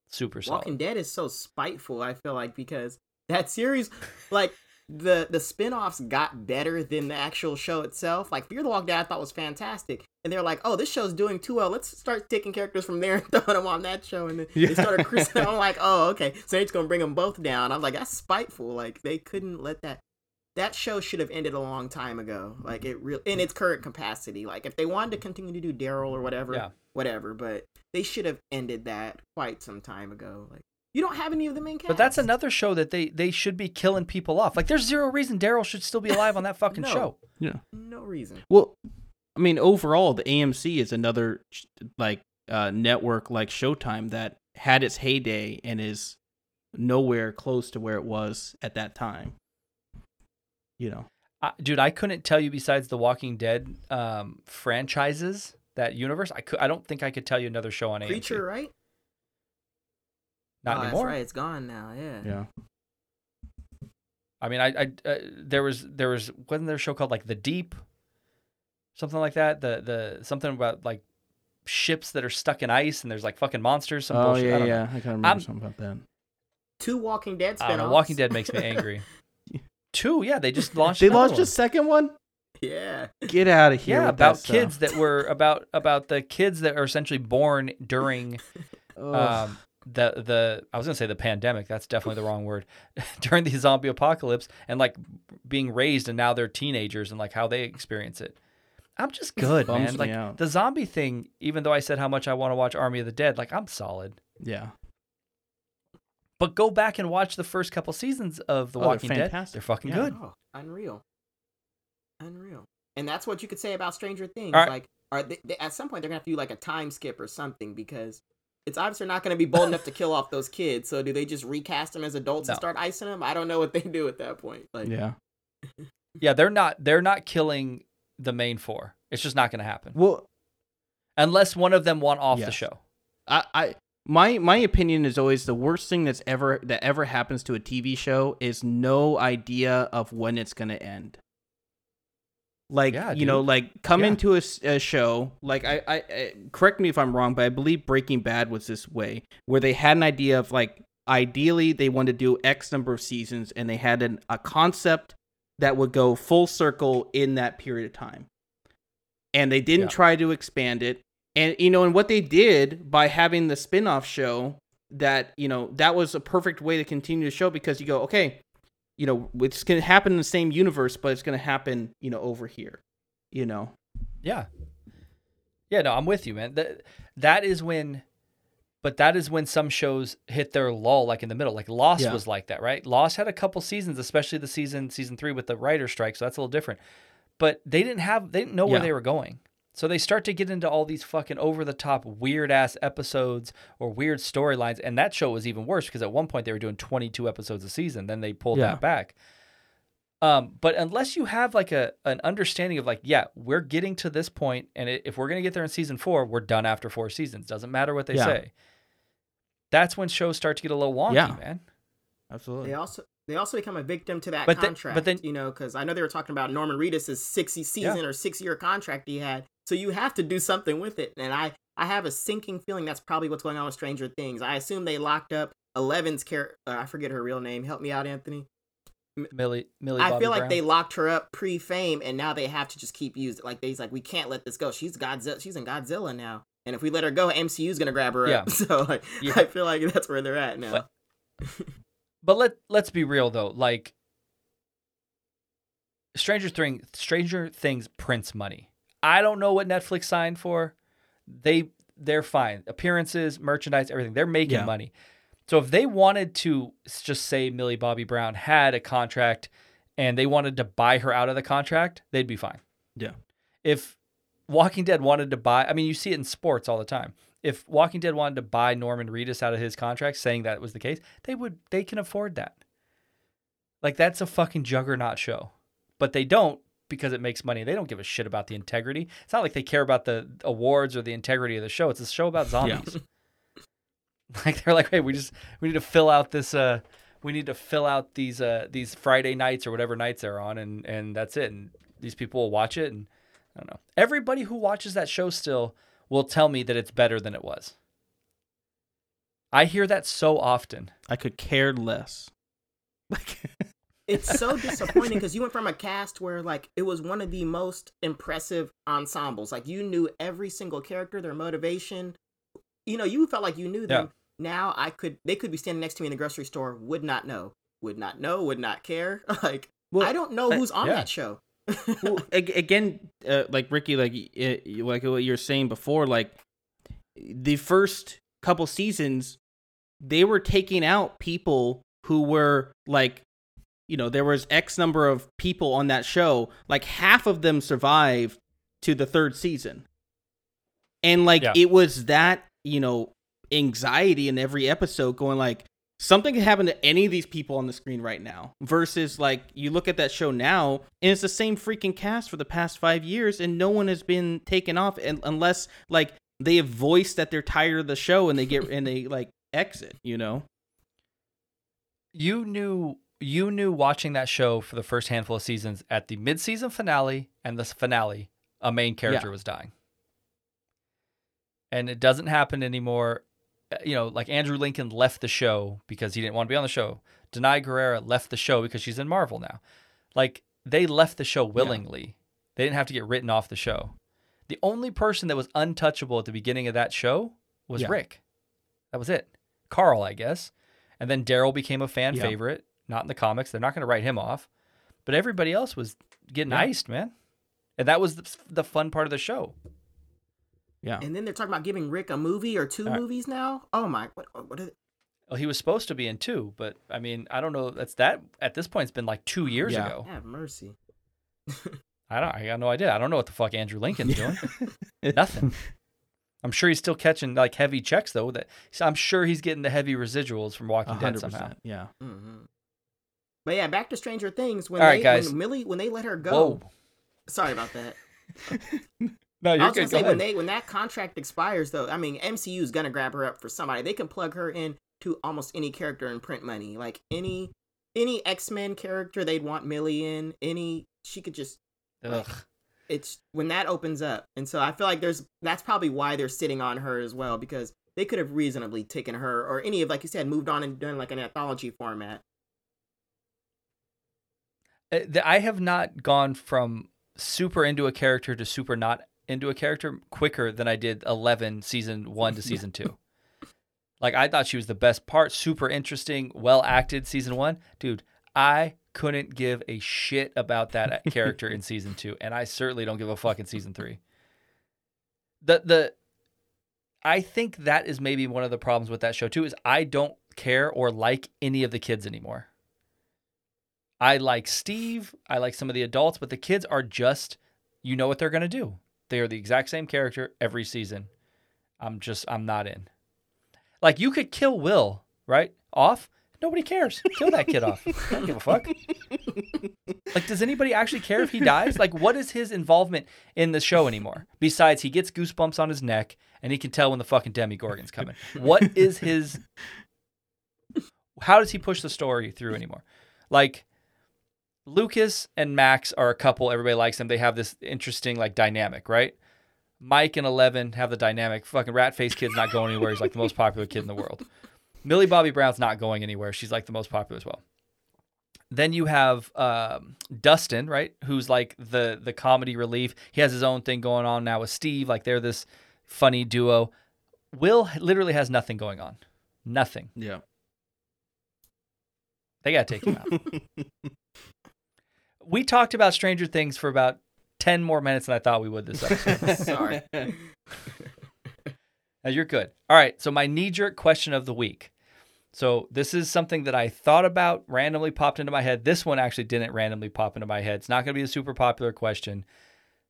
super solid. Walking Dead is so spiteful, I feel like, because that series, like, the the spin-offs got better than the actual show itself. Like Fear the Walking Dead I thought was fantastic. And they're like, oh, this show's doing too well. Let's start taking characters from there and throwing them on that show. And then Yeah. they started cruising. I'm like, oh, okay. So they're just gonna bring them both down. I'm like, that's spiteful. Like they couldn't let that that show should have ended a long time ago. Like it real in its current capacity. Like if they wanted to continue to do Daryl or whatever, Yeah. whatever. But they should have ended that quite some time ago. Like you don't have any of the main cast. But that's another show that they they should be killing people off. Like there's zero reason Daryl should still be alive on that fucking No. show. Yeah. no reason. Well, I mean, overall, the AMC is another like uh, network like Showtime that had its heyday and is nowhere close to where it was at that time. You know, I, dude, I couldn't tell you besides the Walking Dead um, franchises that universe. I could I don't think I could tell you another show on AMC. Creature, right? Not oh, anymore. That's right. It's gone now. Yeah. yeah, I mean, I, I uh, there was there was wasn't there a show called like The Deep, something like that. The the something about like ships that are stuck in ice and there's like fucking monsters. Some oh bullshit. I yeah, don't know. yeah, I kind of remember I'm- something about that. Two Walking Dead I spin-offs. know. Walking Dead makes me angry. Two, yeah, they just launched. They launched one. a second one. Yeah. Get out of here! yeah about that stuff. kids that were about about the kids that are essentially born during um the the I was gonna say the pandemic. That's definitely the wrong word. During the zombie apocalypse and like being raised and now they're teenagers and like how they experience it. I'm just good, man. Like out. the zombie thing. Even though I said how much I want to watch Army of the Dead, like I'm solid. Yeah. But go back and watch the first couple seasons of The Oh, they're Walking Dead. They're fucking Yeah. good. Oh, unreal, unreal. And that's what you could say about Stranger Things. All right. Like, are they, they, at some point they're gonna have to do like a time skip or something because it's obviously not gonna be bold enough to kill off those kids. So do they just recast them as adults No. and start icing them? I don't know what they do at that point. Like, Yeah. Yeah, they're not. They're not killing the main four. It's just not going to happen Well, unless one of them want off the show. I, I my my opinion is always the worst thing that's ever that ever happens to a TV show is no idea of when it's gonna end. Like Yeah, you know, like come Yeah. into a, a show like I, I, I correct me if I'm wrong, but I believe Breaking Bad was this way, where they had an idea of like ideally they wanted to do X number of seasons, and they had an, a concept that would go full circle in that period of time, and they didn't Yeah. try to expand it and you know and what they did by having the spin-off show that you know that was a perfect way to continue the show because you go okay you know it's going to happen in the same universe but it's going to happen you know over here you know Yeah. Yeah, no, I'm with you, man. That that is when but that is when some shows hit their lull like in the middle. Like Lost Yeah. was like that, right? Lost had a couple seasons, especially the season season 3 with the writer strike, so that's a little different. But they didn't have they didn't know where they were going. So they start to get into all these fucking over the top weird ass episodes or weird storylines and that show was even worse because at one point they were doing 22 episodes a season, then they pulled Yeah. that back. Um, but unless you have like a an understanding of like, yeah, we're getting to this point, and i- if we're gonna get there in season four, we're done after four seasons. Doesn't matter what they Yeah. say. That's when shows start to get a little wonky, Yeah. man. absolutely They also they also become a victim to that But then- contract. but then- you know, because I know they were talking about Norman Reedus' sixty season or six year contract he had. So you have to do something with it. And I I have a sinking feeling that's probably what's going on with Stranger Things. I assume they locked up Eleven's character. Uh, I forget her real name. Help me out, Anthony. Millie, Millie. I Bobby feel like Brown. they locked her up pre-fame, and now they have to just keep using. Like they's like, we can't let this go. She's Godzilla. She's in Godzilla now, and if we let her go, MCU's gonna grab her up. Yeah. So like, Yeah. I feel like that's where they're at now. But- But let let's be real though, like Stranger Thing, Stranger Things prints money. I don't know what Netflix signed for. They they're fine. Appearances, merchandise, everything. They're making Yeah. money. So if they wanted to just say Millie Bobby Brown had a contract and they wanted to buy her out of the contract, they'd be fine. Yeah. If Walking Dead wanted to buy, I mean, you see it in sports all the time. If Walking Dead wanted to buy Norman Reedus out of his contract, saying that was the case, they would. They can afford that. Like that's a fucking juggernaut show, but they don't because it makes money. They don't give a shit about the integrity. It's not like they care about the awards or the integrity of the show. It's a show about zombies. like they're like, hey, we just we need to fill out this. uh We need to fill out these uh these Friday nights or whatever nights they're on, and and that's it. And these people will watch it, and I don't know. Everybody who watches that show still will tell me that it's better than it was. I hear that so often. i could care less like it's so disappointing because you went from a cast where like it was one of the most impressive ensembles. Like you knew every single character, their motivation. You know, you felt like you knew them. Now I could they could be standing next to me in the grocery store, would not know. Would not know, would not care. Like well, I don't know who's on yeah. that show. well again uh, like ricky like like what you're saying before like the first couple seasons they were taking out people who were like you know there was x number of people on that show like half of them survived to the third season and like Yeah. it was that you know anxiety in every episode going like something can happen to any of these people on the screen right now versus like you look at that show now and it's the same freaking cast for the past five years and no one has been taken off and, unless like they have voiced that they're tired of the show and they get and they like exit you know you knew you knew watching that show for the first handful of seasons at the mid-season finale and the finale a main character was dying. And it doesn't happen anymore. Uh, you know like andrew lincoln left the show because he didn't want to be on the show. Danai Gurira left the show because she's in marvel now. Like they left the show willingly. They didn't have to get written off the show. The only person that was untouchable at the beginning of that show was Yeah. rick. That was it. Carl, I guess. And then Daryl became a fan Yeah. favorite, not in the comics. They're not going to write him off. But everybody else was getting Yeah. iced, man. And that was the, the fun part of the show. Yeah. And then they're talking about giving Rick a movie or two All right. movies now. Oh my! What? What? Is, Well, he was supposed to be in two, but I mean, I don't know. That's that at this point. It's been like two years Yeah. ago. have mercy. I don't. I got no idea. I don't know what the fuck Andrew Lincoln's doing. Nothing. I'm sure he's still catching like heavy checks though. That I'm sure he's getting the heavy residuals from A Walking Dead hundred somehow. percent. Yeah. hmm But yeah, back to Stranger Things. When All they, right, guys. when Millie, when they let her go. Whoa. Sorry about that. No, you're I was good. gonna Go say when ahead. they when that contract expires, though, I mean MCU is gonna grab her up for somebody. They can plug her in to almost any character in print money, like any any X Men character they'd want Millie in. Any she could just Ugh. it's when that opens up, and so I feel like there's that's probably why they're sitting on her as well because they could have reasonably taken her or any of like you said moved on and done like an anthology format. Uh, I have not gone from super into a character to super not into a character quicker than I did 11 season 1 to season 2. Like I thought she was the best part, super interesting, well acted season 1. Dude, I couldn't give a shit about that character in season 2 and I certainly don't give a fuck in season 3. The the I think that is maybe one of the problems with that show too is I don't care or like any of the kids anymore. I like Steve. I like some of the adults, but the kids are just, you know what they're going to do. They are the exact same character every season. I'm just, I'm not in. Like, you could kill Will, right? Off. Nobody cares. Kill that kid off. I don't give a fuck. Like, does anybody actually care if he dies? Like, what is his involvement in the show anymore? Besides, he gets goosebumps on his neck and he can tell when the fucking Demigorgon's coming. What is his. How does he push the story through anymore? Like, Lucas and Max are a couple. Everybody likes them. They have this interesting like dynamic, right? Mike and Eleven have the dynamic. Fucking rat face kid's not going anywhere. He's like the most popular kid in the world. Millie Bobby Brown's not going anywhere. She's like the most popular as well. Then you have um, Dustin, right? Who's like the the comedy relief. He has his own thing going on now with Steve. Like they're this funny duo. Will literally has nothing going on. Nothing. Yeah. They gotta take him out. we talked about Stranger Things for about 10 more minutes than I thought we would this episode. Sorry. now you're good. All right. So, my knee jerk question of the week. So, this is something that I thought about, randomly popped into my head. This one actually didn't randomly pop into my head. It's not going to be a super popular question.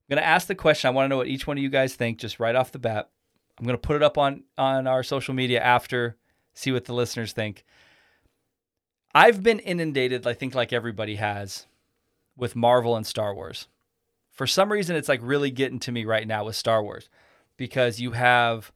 I'm going to ask the question. I want to know what each one of you guys think just right off the bat. I'm going to put it up on, on our social media after, see what the listeners think. I've been inundated, I think, like everybody has, with Marvel and Star Wars. For some reason, it's like really getting to me right now with Star Wars because you have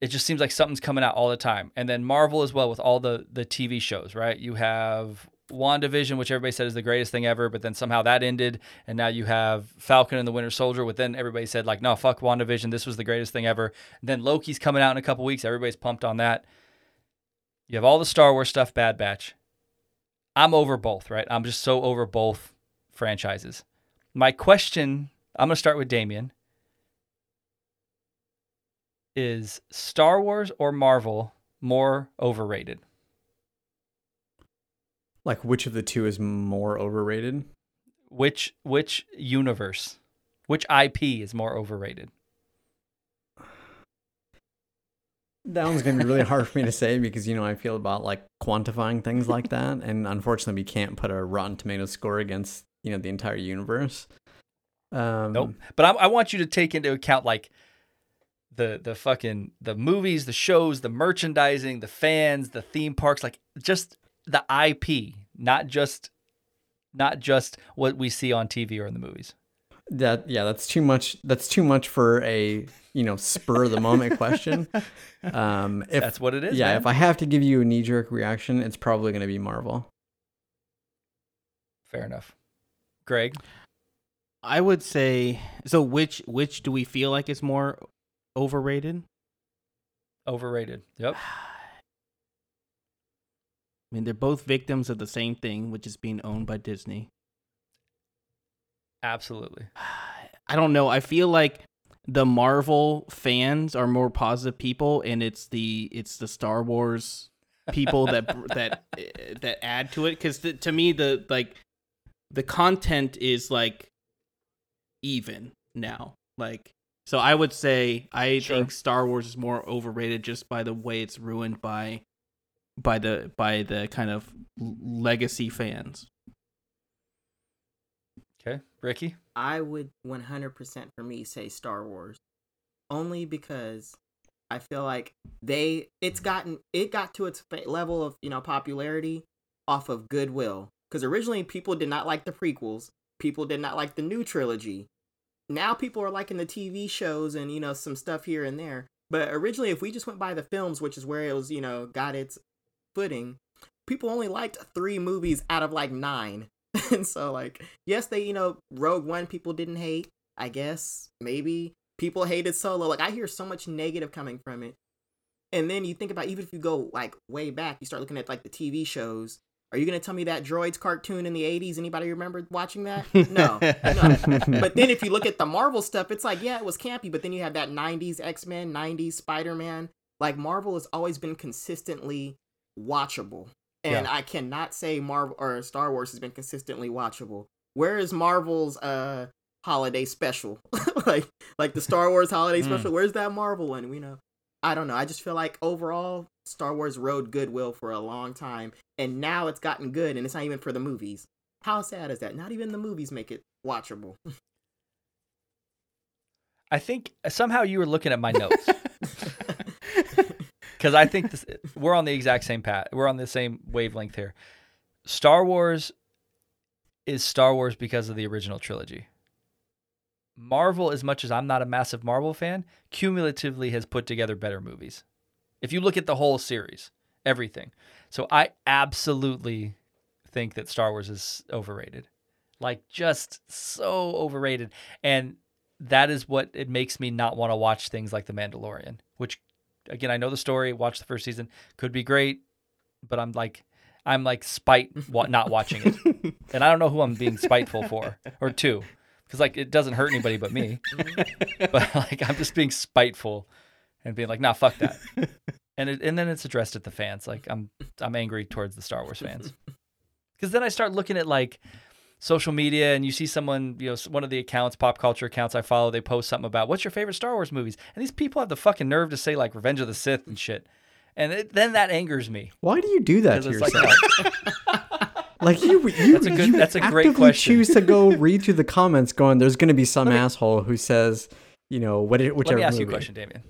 it just seems like something's coming out all the time. And then Marvel as well with all the the TV shows, right? You have WandaVision, which everybody said is the greatest thing ever, but then somehow that ended. And now you have Falcon and the Winter Soldier, but then everybody said, like, no, fuck WandaVision. This was the greatest thing ever. And then Loki's coming out in a couple weeks. Everybody's pumped on that. You have all the Star Wars stuff, Bad Batch. I'm over both, right? I'm just so over both franchises. My question, I'm going to start with Damien. Is Star Wars or Marvel more overrated? Like, which of the two is more overrated? Which which universe? Which IP is more overrated? That one's gonna be really hard for me to say because you know I feel about like quantifying things like that, and unfortunately we can't put a Rotten Tomato score against you know the entire universe. Um, Nope. But I, I want you to take into account like the the fucking the movies, the shows, the merchandising, the fans, the theme parks, like just the IP, not just not just what we see on TV or in the movies. That yeah, that's too much. That's too much for a you know spur of the moment question. Um, if That's what it is. yeah, man. if I have to give you a knee jerk reaction, it's probably gonna be Marvel. Fair enough. Gregg, I would say so. Which which do we feel like is more overrated? overrated. Yep. I mean, they're both victims of the same thing, which is being owned by Disney. Absolutely. I don't know. I feel like the Marvel fans are more positive people, and it's the it's the Star Wars people that that eh, that add to it. Because to me, the like the content is like even now. Like so, I would say I Sure. think Star Wars is more overrated just by the way it's ruined by by the by the kind of legacy fans. Okay, Ricky. I would 100% for me say Star Wars. Only because I feel like they it's gotten it got to its level of, you know, popularity off of goodwill. Cuz originally people did not like the prequels. People did not like the new trilogy. Now people are liking the TV shows and, you know, some stuff here and there. But originally if we just went by the films, which is where it was, you know, got its footing, people only liked 3 movies out of like 9. and so like yes they you know rogue one people didn't hate i guess maybe. People hated solo. Like i hear so much negative coming from it. And then you think about even if you go like way back you start looking at like the tv shows. Are you going to tell me that droids cartoon in the 80s anybody remember watching that? No no. But then if you look at the marvel stuff it's like yeah it was campy. But then you have that 90s x-men 90s spider-man. Like marvel has always been consistently watchable and Yeah. I cannot say Marvel or Star Wars has been consistently watchable. Where is Marvel's uh holiday special? like like the Star Wars holiday Mm. special. Where's that Marvel one? We know. I don't know. I just feel like overall Star Wars rode goodwill for a long time and now it's gotten good and it's not even for the movies. How sad is that? Not even the movies make it watchable. I think somehow you were looking at my notes because I think this, we're on the exact same path. We're on the same wavelength here. Star Wars is Star Wars because of the original trilogy. Marvel, as much as I'm not a massive Marvel fan, cumulatively has put together better movies. If you look at the whole series, everything. So I absolutely think that Star Wars is overrated. Like just so overrated. And that is what it makes me not want to watch things like The Mandalorian, which again, I know the story, watch the first season, could be great, but I'm like I'm like spite wa- not watching it. and I don't know who I'm being spiteful for or to cuz like it doesn't hurt anybody but me. Mm-hmm. but like I'm just being spiteful and being like, "Nah, fuck that." And it, and then it's addressed at the fans. Like I'm I'm angry towards the Star Wars fans. Cuz then I start looking at like social media and you see someone, you know, one of the accounts, pop culture accounts I follow, they post something about what's your favorite Star Wars movies? And these people have the fucking nerve to say like Revenge of the Sith and shit. And it, then that angers me. Why do you do that to yourself? like, Like, you, you, That's a good- you that's a great actively question. choose to go read through the comments, going, "There's going to be some asshole who says, you know, what, let me ask you a question, Damien.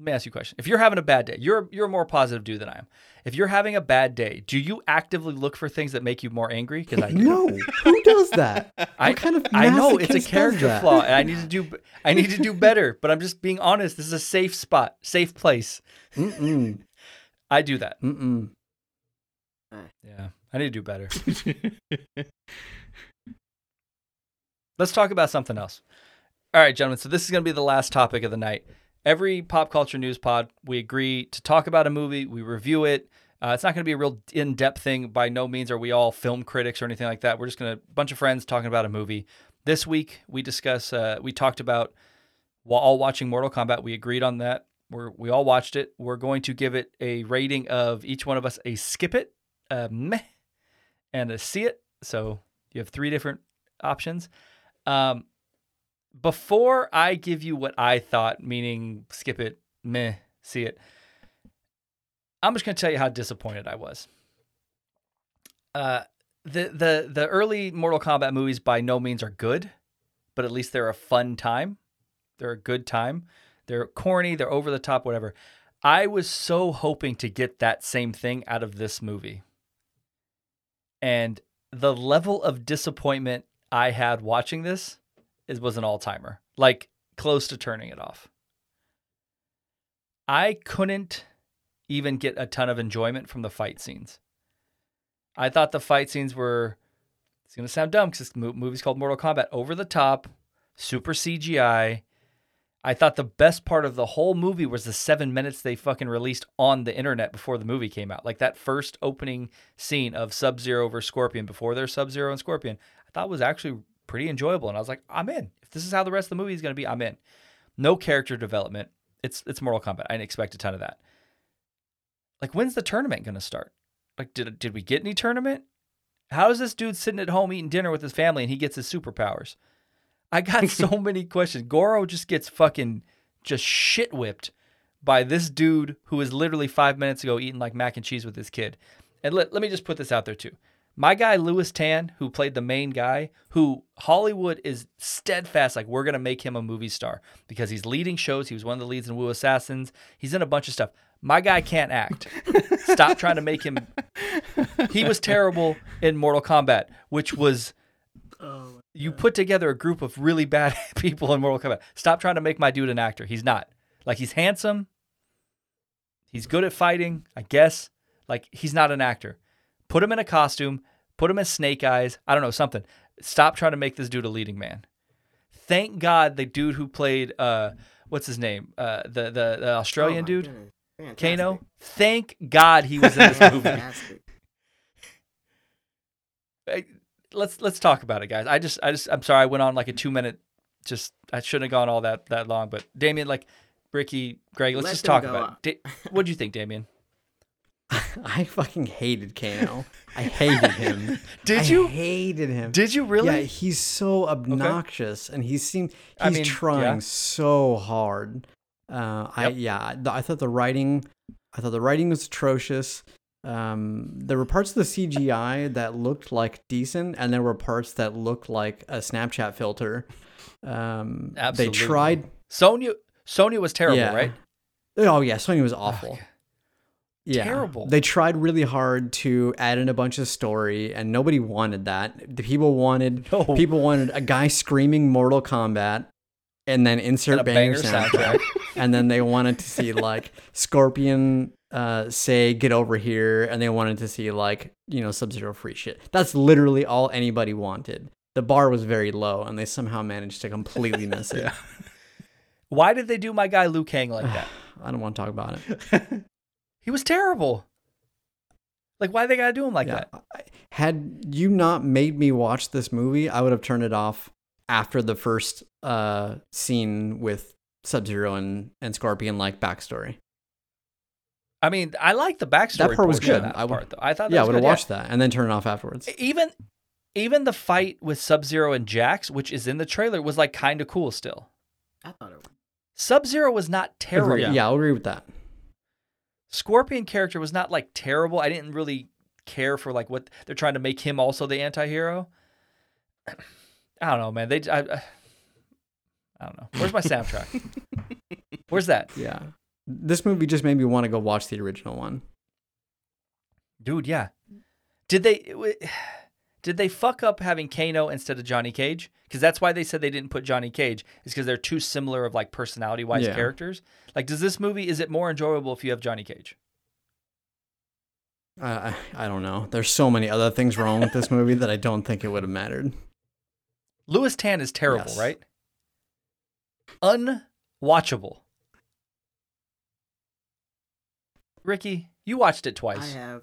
Let me ask you a question. If you're having a bad day, you're you're a more positive dude than I am. If you're having a bad day, do you actively look for things that make you more angry? Because I do. No, who does that? I, what kind of I know it's a character flaw, and I need to do I need to do better. But I'm just being honest. This is a safe spot, safe place. Mm-mm. I do that. Mm-mm. Yeah, I need to do better. Let's talk about something else. All right, gentlemen. So this is going to be the last topic of the night. Every pop culture news pod, we agree to talk about a movie, we review it. Uh, it's not going to be a real in-depth thing. By no means are we all film critics or anything like that. We're just going to a bunch of friends talking about a movie. This week we discuss. Uh, we talked about while all watching Mortal Kombat. We agreed on that. We're we all watched it. We're going to give it a rating of each one of us a skip it, a meh, and a see it. So you have three different options. Um, before I give you what I thought, meaning skip it, meh, see it, I'm just going to tell you how disappointed I was. Uh, the the the early Mortal Kombat movies by no means are good, but at least they're a fun time. They're a good time. They're corny, they're over the top, whatever. I was so hoping to get that same thing out of this movie. And the level of disappointment I had watching this is was an all-timer. Like close to turning it off. I couldn't even get a ton of enjoyment from the fight scenes. I thought the fight scenes were it's going to sound dumb cuz this mo- movie's called Mortal Kombat over the top, super CGI. I thought the best part of the whole movie was the seven minutes they fucking released on the internet before the movie came out. Like that first opening scene of Sub Zero versus Scorpion before there's Sub Zero and Scorpion, I thought was actually pretty enjoyable, and I was like, I'm in. If this is how the rest of the movie is going to be, I'm in. No character development. It's it's Mortal Kombat. I didn't expect a ton of that. Like, when's the tournament going to start? Like, did did we get any tournament? How is this dude sitting at home eating dinner with his family and he gets his superpowers? I got so many questions. Goro just gets fucking just shit whipped by this dude who was literally five minutes ago eating like mac and cheese with his kid. And let, let me just put this out there too. My guy Lewis Tan, who played the main guy, who Hollywood is steadfast, like we're gonna make him a movie star because he's leading shows. He was one of the leads in Wu Assassins. He's in a bunch of stuff. My guy can't act. Stop trying to make him. He was terrible in Mortal Kombat, which was Oh, you put together a group of really bad people in Mortal Kombat. Stop trying to make my dude an actor. He's not. Like he's handsome. He's good at fighting, I guess. Like he's not an actor. Put him in a costume. Put him as Snake Eyes. I don't know something. Stop trying to make this dude a leading man. Thank God the dude who played uh what's his name uh the the, the Australian Oh dude. Kano. Thank God he was in this movie. Let's let's talk about it, guys. I just I just I'm sorry I went on like a two minute. Just I shouldn't have gone all that that long. But Damien, like Ricky, Gregg, let's Let just talk about it. Da- what do you think, Damien? I fucking hated Kano. I hated him. Did I you? hated him. Did you really? Yeah, he's so obnoxious, and he seemed he's I mean, trying yeah. so hard. Uh, I yeah, I, I thought the writing, I thought the writing was atrocious. Um, there were parts of the CGI that looked like decent, and there were parts that looked like a Snapchat filter. Um, Absolutely. They tried. Sonya Sonya was terrible, yeah. right? Oh yeah, Sonya was awful. God. yeah. Terrible. They tried really hard to add in a bunch of story, and nobody wanted that. The people wanted No. people wanted a guy screaming Mortal Kombat, and then insert And a banger, banger soundtrack, and then they wanted to see like Scorpion uh, say "Get over here," and they wanted to see like you know Sub Zero free shit. That's literally all anybody wanted. The bar was very low, and they somehow managed to completely miss it. Why did they do my guy Liu Kang like that? I don't want to talk about it. He was terrible. Like why they gotta do him like Yeah. that? Had you not made me watch this movie, I would have turned it off after the first uh, scene with Sub Zero and, and Scorpion like backstory. I mean, I like the backstory. That part was good. That I part, though. I thought. That yeah, I would have good, watched that and then turn it off afterwards. even even the fight with Sub Zero and Jax, which is in the trailer, was like kind of cool still. I thought it was. Sub Zero was not terrible. Agree- Yeah. I'll agree with that. Scorpion character was not like terrible. I didn't really care for like what they're trying to make him also the anti-hero. I don't know, man. They I, I, I don't know. Where's my soundtrack? Where's that? Yeah. This movie just made me want to go watch the original one. Dude, yeah. Did they w- did they fuck up having Kano instead of Johnny Cage? Because that's why they said they didn't put Johnny Cage. Is because they're too similar of like personality wise Yeah. characters. Like, does this movie is it more enjoyable if you have Johnny Cage? Uh, I, I don't know. There's so many other things wrong with this movie that I don't think it would have mattered. Lewis Tan is terrible, Yes. right? Unwatchable. Ricky, you watched it I twice. have.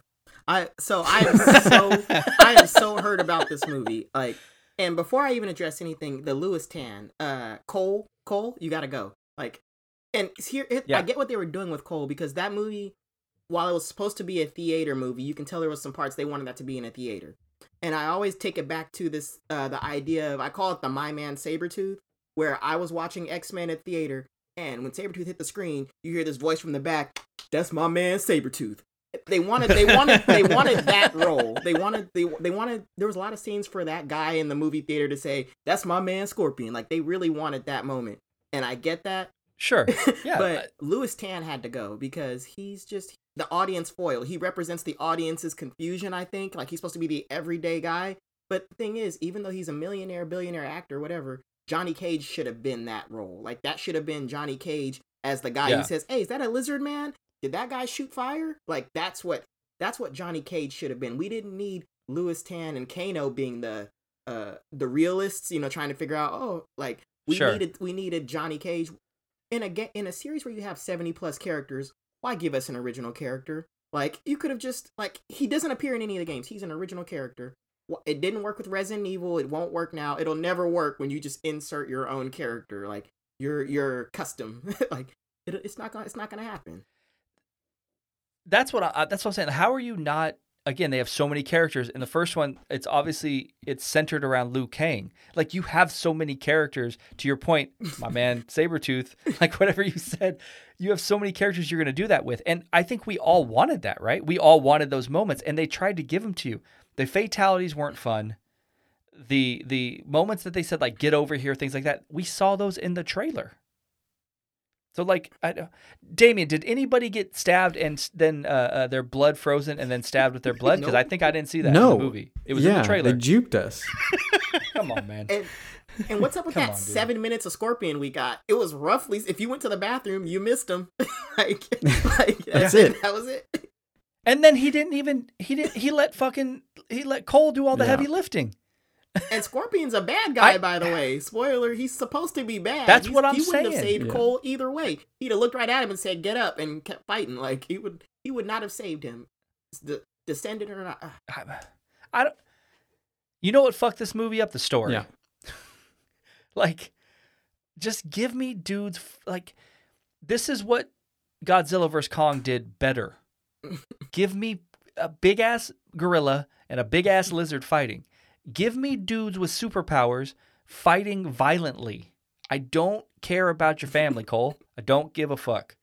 I so I am so I am so hurt about this movie. Like, and before I even address anything, the Lewis Tan, uh, Cole, Cole, you gotta go. Like, and here it, Yeah. I get what they were doing with Cole because that movie, while it was supposed to be a theater movie, you can tell there was some parts they wanted that to be in a theater. And I always take it back to this, uh, the idea of I call it the My Man Sabretooth, where I was watching X Men at theater, and when Sabretooth hit the screen, you hear this voice from the back, "That's my man Sabretooth." They wanted, they wanted, they wanted that role. They wanted, they, they wanted. There was a lot of scenes for that guy in the movie theater to say, "That's my man Scorpion." Like they really wanted that moment, and I get that. Sure. Yeah. but Lewis Tan had to go because he's just the audience foil. He represents the audience's confusion, I think. Like he's supposed to be the everyday guy. But the thing is, even though he's a millionaire, billionaire actor, whatever, Johnny Cage should have been that role. Like that should have been Johnny Cage as the guy Yeah. who says, Hey, is that a lizard man? Did that guy shoot fire? Like that's what that's what Johnny Cage should have been. We didn't need Lewis Tan and Kano being the uh the realists, you know, trying to figure out, oh, like we Sure. needed we needed Johnny Cage in a ga- in a series where you have 70 plus characters why give us an original character like you could have just like he doesn't appear in any of the games he's an original character it didn't work with Resident Evil. It won't work now. It'll never work when you just insert your own character, like your your custom. like it, it's not gonna it's not gonna happen. That's what I, that's what I'm saying. How are you not? Again, they have so many characters. In the first one, it's obviously it's centered around Liu Kang. Like you have so many characters. To your point, my man Sabretooth, like whatever you said, you have so many characters you're going to do that with. And I think we all wanted that, right? We all wanted those moments, and they tried to give them to you. The fatalities weren't fun. The the moments that they said like get over here, things like that, we saw those in the trailer. So like, I, Damien, did anybody get stabbed and then uh, uh, their blood frozen and then stabbed with their blood? Because I think I didn't see that no in the movie. It was yeah, in the trailer. They juked us. Come on, man. And and what's up with Come that on, seven minutes of Scorpion we got? It was roughly if you went to the bathroom, you missed him. like, like That's it. That was it. And then he didn't even he didn't he let fucking he let Cole do all the Yeah. heavy lifting. And Scorpion's a bad guy, I- by the way. Spoiler: He's supposed to be bad. That's He's- what I'm he wouldn't have saved Yeah. Cole either way. He'd have looked right at him and said, "Get up," and kept fighting. Like he would, he would not have saved him. The descendant or not. I, I don't. You know what fucked this movie up? The story. Yeah. like, just give me dudes like this is what Godzilla vs Kong did better. give me a big ass gorilla and a big ass lizard fighting. Give me dudes with superpowers fighting violently. I don't care about your family, Cole. I don't give a fuck.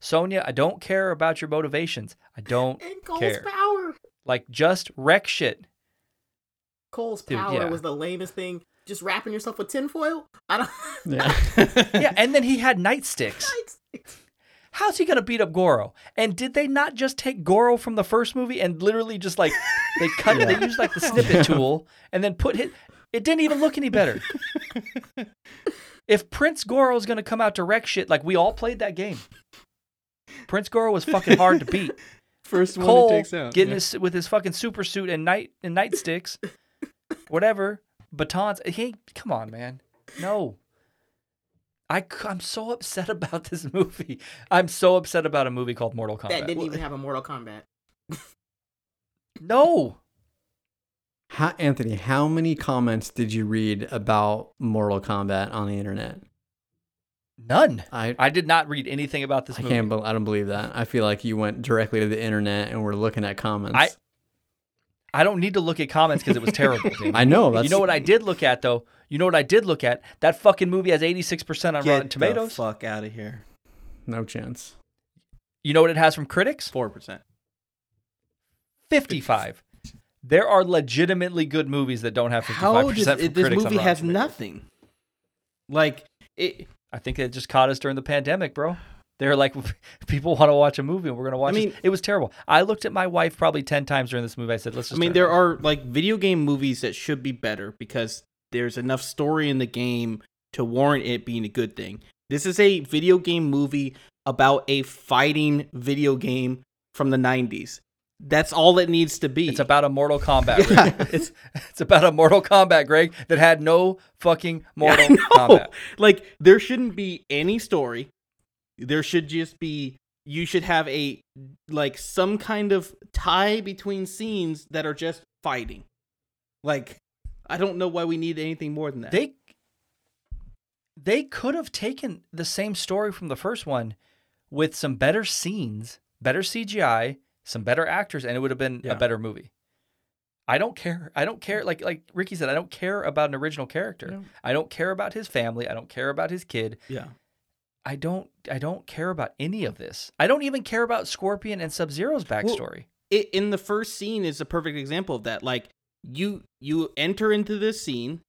Sonya, I don't care about your motivations. I don't And Cole's care. power. Like just wreck shit. Cole's Dude, power yeah. was the lamest thing. Just wrapping yourself with tinfoil. I don't. Yeah. Yeah, and then he had nightsticks. How's he gonna beat up Goro? And did they not just take Goro from the first movie and literally just like they cut Yeah. they used like the snippet tool and then put hit it didn't even look any better. if Prince Goro is gonna come out to wreck shit, like we all played that game. Prince Goro was fucking hard to beat. First one Cole takes out. getting yeah. his with his fucking super suit and night and nightsticks, whatever batons. He come on, man. No. I, c- I'm so upset about this movie. I'm so upset about a movie called Mortal Kombat. That didn't even have a Mortal Kombat. no. How, Anthony, how many comments did you read about Mortal Kombat on the internet? None. I I did not read anything about this I movie. can't. bel I don't believe that. I feel like you went directly to the internet and were looking at comments. I- I don't need to look at comments because it was terrible. I know. That's you know what I did look at though? You know what I did look at? That fucking movie has 86% on Get Rotten Tomatoes. the fuck out of here. No chance. You know what it has from critics? Four percent. 55. There are legitimately good movies that don't have 55% from it, this critics on movie Rotten has Tomatoes. nothing? Like it. I think it just caught us during the pandemic, bro. They're like, people want to watch a movie and we're going to watch I mean- it. It was terrible. I looked at my wife probably 10 times during this movie. I said, let's I mean, there are like video game movies that should be better because there's enough story in the game to warrant it being a good thing. This is a video game movie about a fighting video game from the 90s. That's all it needs to be. It's about a Mortal Kombat. Yeah, it's it's about a Mortal Kombat, Gregg, that had no fucking Mortal know. Kombat. Like there shouldn't be any story. There should just be you should have a like some kind of tie between scenes that are just fighting. Like I don't know why we need anything more than that. They they could have taken the same story from the first one with some better scenes, better CGI, some better actors, and it would have been Yeah. a better movie. I don't care. I don't care. Like like Ricky said, I don't care about an original character. No. I don't care about his family. I don't care about his kid. yeah. I don't. I don't care about any of this. I don't even care about Scorpion and Sub Zero's backstory. it in the first scene is a perfect example of that. Like you you enter into this scene,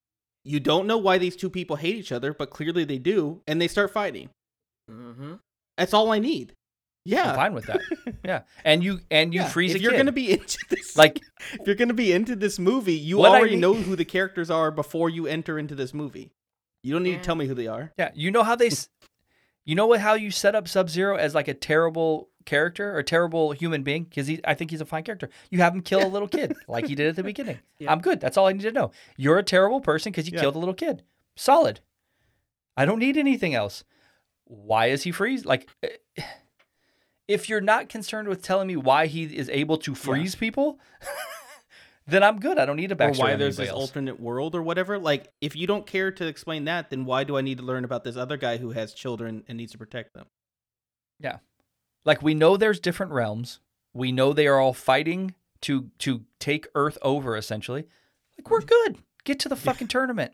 you don't know why these two people hate each other, but clearly they do, and they start fighting. Mm-hmm. That's all I need. Yeah, I'm fine with that. Yeah, and you and you Yeah, freeze if a you're kid. gonna be into this like if you're gonna be into this movie, you What I already mean- know who the characters are before you enter into this movie. You don't need Yeah. to tell me who they are. Yeah, you know how they, s- you know what how you set up Sub Zero as like a terrible character or terrible human being because he, I think he's a fine character. You have him kill a little kid like he did at the beginning. Yeah. I'm good. That's all I need to know. You're a terrible person because you Yeah. killed a little kid. Solid. I don't need anything else. Why is he freeze? Like, eh, if you're not concerned with telling me why he is able to freeze people, then I'm good. I don't need a backstory. or backstory. why there's anybody this else. alternate world or whatever. Like, if you don't care to explain that, then why do I need to learn about this other guy who has children and needs to protect them? Yeah, like we know there's different realms. We know they are all fighting to to take Earth over essentially. Like we're mm-hmm. good. Get to the fucking tournament.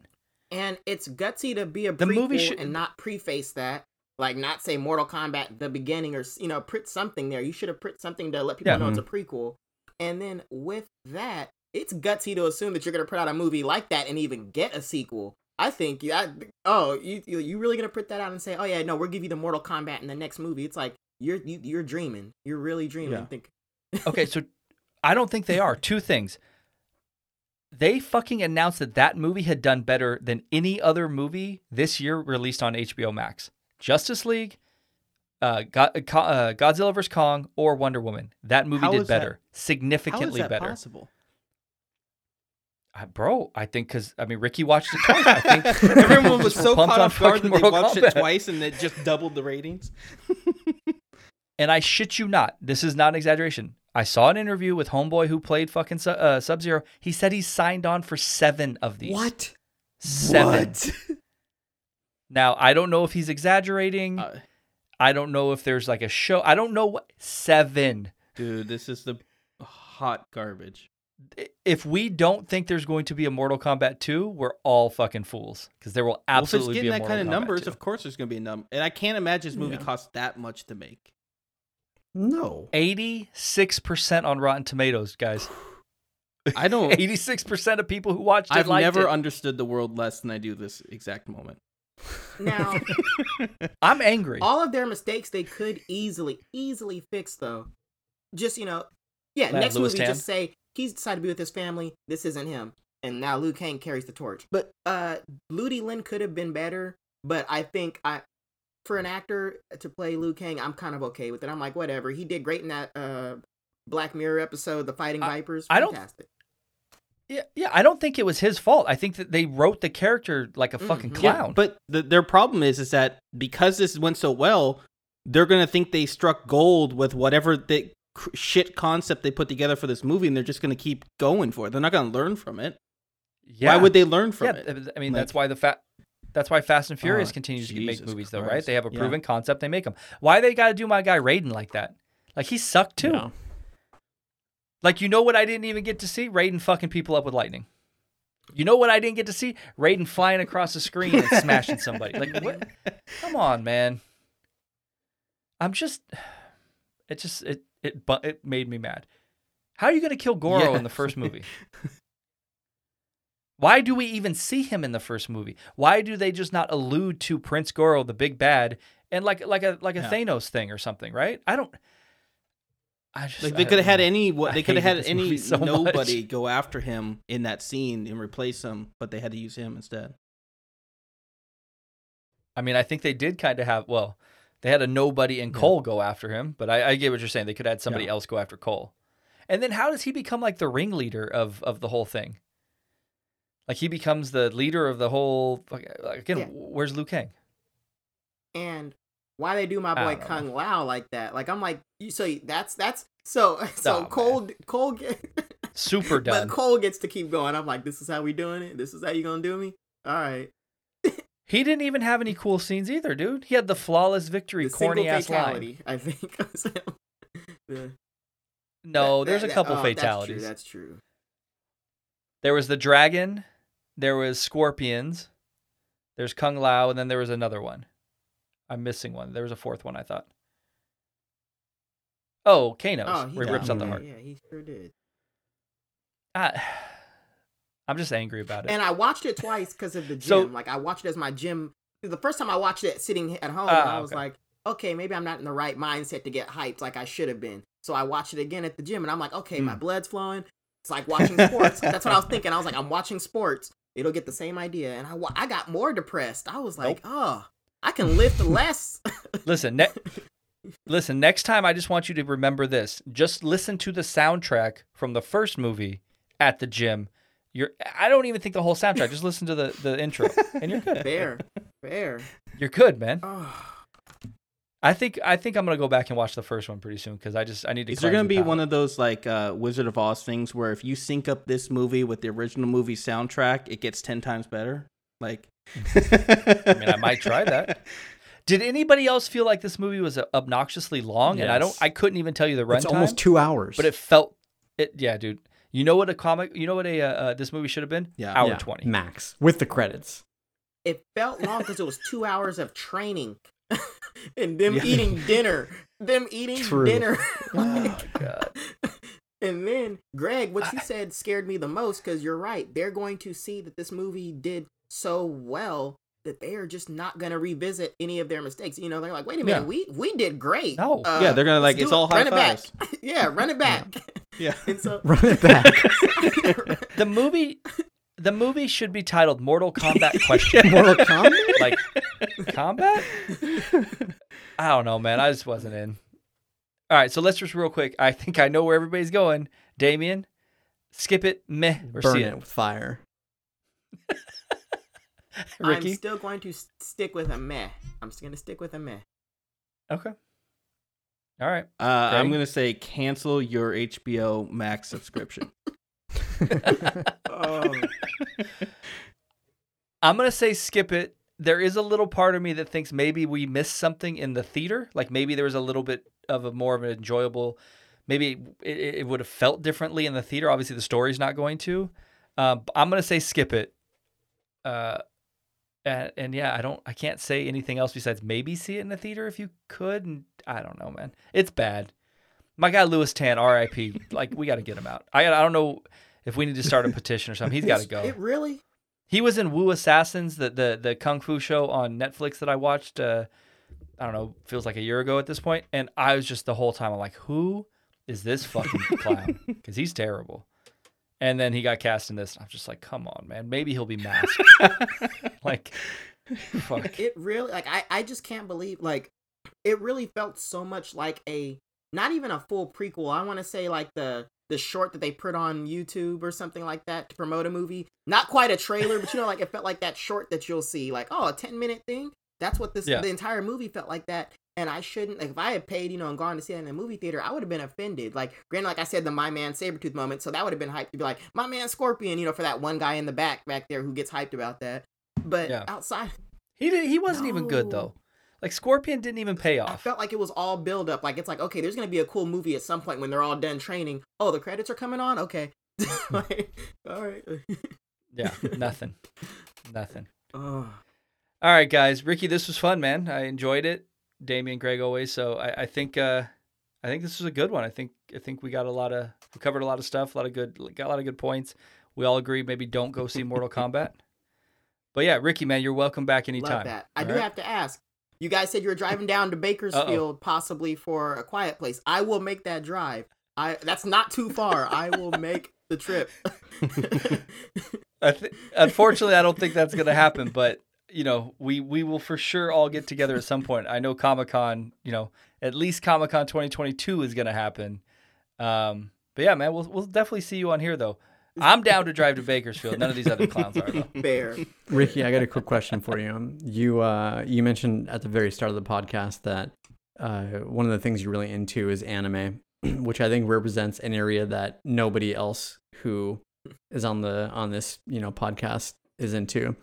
And it's gutsy to be a The prequel movie should- and not preface that. Like not say Mortal Kombat the beginning or you know put something there. You should have put something to let people Yeah. know it's mm-hmm. a prequel. And then with that, it's gutsy to assume that you're gonna put out a movie like that and even get a sequel. I think you. I, oh, you you you really gonna put that out and say, oh yeah, no, we'll give you the Mortal Kombat in the next movie? It's like you're you, you're dreaming. You're really dreaming. Yeah. Think Okay, so I don't think they are. Two things. They fucking announced that that movie had done better than any other movie this year released on HBO Max. Justice League, uh, Go- uh, uh, Godzilla vs Kong, or Wonder Woman. That movie How did that- better, is significantly that better. possible? I, bro, I think because I mean Ricky watched it twice. I think Everyone was so Pumped caught off guard that they watched Kombat. it twice and it just doubled the ratings. And I shit you not, this is not an exaggeration. I saw an interview with Homeboy who played fucking uh, Sub Zero. He said he signed on for seven of these. What? Seven. Now I don't know if he's exaggerating. Uh, I don't know if there's like a show. I don't know what seven. dude, this is the hot garbage. If we don't think there's going to be a Mortal Kombat 2, we're all fucking fools because there will absolutely well, if it's be getting a that Mortal kind of Kombat numbers, 2. of course there's going to be a number. And I can't imagine this movie Yeah. costs that much to make. No. 86% on Rotten Tomatoes, guys. I don't. 86% of people who watched it I've liked never it. understood the world less than I do this exact moment. now. I'm angry. all of their mistakes they could easily easily fix though just you know yeah Let next Lewis movie Tan. just say he's decided to be with his family this isn't him and now Liu Kang carries the torch but uh Ludi Lin could have been better but I think I for an actor to play Liu Kang I'm kind of okay with it I'm like whatever he did great in that uh Black Mirror episode the Fighting I- Vipers I don't- fantastic Yeah, yeah. I don't think it was his fault. I think that they wrote the character like a fucking Mhm. clown. but the, their problem is, is that because this went so well, they're going to think they struck gold with whatever the cr- shit concept they put together for this movie, and they're just going to keep going for it. They're not going to learn from it. yeah. Why would they learn from yeah, it? I mean Like- that's why the fa- That's why Fast and Furious Oh, continues to make Jesus movies, though, right? They have a Yeah. proven concept, they make them. Why they got to do my guy Raiden like that? Like he sucked too. No. Like you know what I didn't even get to see? Raiden fucking people up with lightning. You know what I didn't get to see? Raiden flying across the screen and smashing somebody. Like what? Come on, man. I'm just. It just it it bu- it made me mad. How are you gonna kill Goro Yeah. in the first movie? Why do we even see him in the first movie? Why do they just not allude to Prince Goro, the big bad, and like like a like a Yeah. Thanos thing or something, right? I don't. I just Like they could have had any what they could have had any so much. nobody go after him in that scene and replace him, but they had to use him instead. I mean, I think they did kind of have. Well, they had a nobody and Yeah. Cole go after him, but I, I get what you're saying. They could have had somebody Yeah. else go after Cole. And then how does he become like the ringleader of of the whole thing? Like he becomes the leader of the whole. like, Again, Yeah. where's Liu Kang? and why they do my boy don't know. Kung Lao like that? Like I'm like, you so that's that's so so Oh, man. Cole Cole get, Super done. but Cole gets to keep going. I'm like, this is how we doing it. This is how you gonna do me. All right. He didn't even have any cool scenes either, dude. He had the flawless victory, The corny ass line. I think. The- No, that- there's that- a couple oh, fatalities. That's true. That's true. There was the dragon, there was scorpions, there's Kung Lao, and then there was another one. I'm missing one. There was a fourth one, I thought. Oh, Kanos, Oh, he rips out the heart. Yeah, he sure did. Ah, I'm just angry about it. And I watched it twice because of the gym. So- like I watched it as my gym. The first time I watched it sitting at home, Ah, I was okay. like, okay, maybe I'm not in the right mindset to get hyped like I should have been. So I watched it again at the gym, and I'm like, okay, Hmm. my blood's flowing. It's like watching sports. That's what I was thinking. I was like, I'm watching sports. It'll get the same idea. And I, wa- I got more depressed. I was like, oh, I can lift less. Listen, ne- listen. Next time, I just want you to remember this. Just listen to the soundtrack from the first movie at the gym. You're. I don't even think the whole soundtrack. Just listen to the the intro, and you're good. fair, fair. You're good, man. Oh, I think I think I'm gonna go back and watch the first one pretty soon because I just I need to. Is there going to the be one of those like uh, Wizard of Oz things where if you sync up this movie with the original movie soundtrack, it gets ten times better? Like, I mean, I might try that. Did anybody else feel like this movie was uh, obnoxiously long? And I don't. I couldn't even tell you the runtime. It's runtime. almost two hours. but it felt. It yeah, dude. You know what a comic? You know what a uh, uh, this movie should have been? Yeah. hour Yeah, twenty. max with the credits. It felt long because it was two hours of training and them Yeah. eating dinner, them eating True. dinner. Oh god. and then, Gregg, what you said scared me the most because you're right. They're going to see that this movie did so well that they are just not going to revisit any of their mistakes. You know, they're like, wait a minute, Yeah. we we did great. No. Uh, yeah, they're gonna like it's do all it. high run it back. yeah, run it back. Yeah. and so Run it back. The movie. The movie should be titled Mortal Kombat Question. Mortal Kombat. like combat? I don't know, man. I just wasn't in. All right, so let's just real quick. I think I know where everybody's going. Damien, skip it, meh, or Burn see it it. with fire. I'm still going to stick with a meh. I'm just going to stick with a meh. Okay. All right. Uh, I'm gonna say cancel your HBO Max subscription. Oh. I'm gonna say skip it. There is a little part of me that thinks maybe we missed something in the theater. Like maybe there was a little bit of a more of an enjoyable. Maybe it, it would have felt differently in the theater. Obviously, the story's not going to. Uh, I'm gonna say skip it. Uh, and, and yeah, I don't. I can't say anything else besides maybe see it in the theater if you could. And I don't know, man. It's bad. My guy Lewis Tan, R.I.P. Like we got to get him out. I I don't know if we need to start a petition or something. He's got to go. It really? He was in Wu Assassins, the the the kung fu show on Netflix that I watched. Uh, I don't know, feels like a year ago at this point, and I was just the whole time I'm like, who is this fucking clown? Because he's terrible. And then he got cast in this, and I'm just like, come on, man. Maybe he'll be masked. like, fuck. It really like I I just can't believe like it really felt so much like a not even a full prequel. I want to say like the the short that they put on YouTube or something like that to promote a movie. Not quite a trailer, but you know like it felt like that short that you'll see like oh a 10 minute thing. That's what this Yeah. the entire movie felt like that. And I shouldn't like if I had paid, you know, and gone to see it in a movie theater, I would have been offended. Like, granted, like I said, the my man Sabretooth moment, so that would have been hyped to be like, my man Scorpion, you know, for that one guy in the back back there who gets hyped about that. But Yeah. outside He did, he wasn't even good though. Like Scorpion didn't even pay off. I off. felt like it was all build up. Like it's like, okay, there's gonna be a cool movie at some point when they're all done training. Oh, the credits are coming on. Okay, hmm. like, all right. Yeah, nothing, nothing. oh, All right, guys. Ricky, this was fun, man. I enjoyed it. Damien, Gregg, always. So I, I think uh, I think this was a good one. I think I think we got a lot of we covered a lot of stuff, a lot of good got a lot of good points. We all agree maybe don't go see Mortal Kombat. But yeah, Ricky, man, you're welcome back anytime. love that. I All do right? have to ask. You guys said you were driving down to Bakersfield, possibly for a quiet place. I will make that drive. I that's not too far. I will make the trip. I th- unfortunately, I don't think that's gonna happen. But you know, we we will for sure all get together at some point. I know Comic Con, you know, at least Comic Con 2022 is gonna happen. Um, but yeah, man, we'll we'll definitely see you on here though. I'm down to drive to Bakersfield. None of these other clowns are though. Fair. Ricky, I got a quick question for you. Um, You uh, you mentioned at the very start of the podcast that uh, one of the things you're really into is anime, which I think represents an area that nobody else who is on the on this you know podcast is into.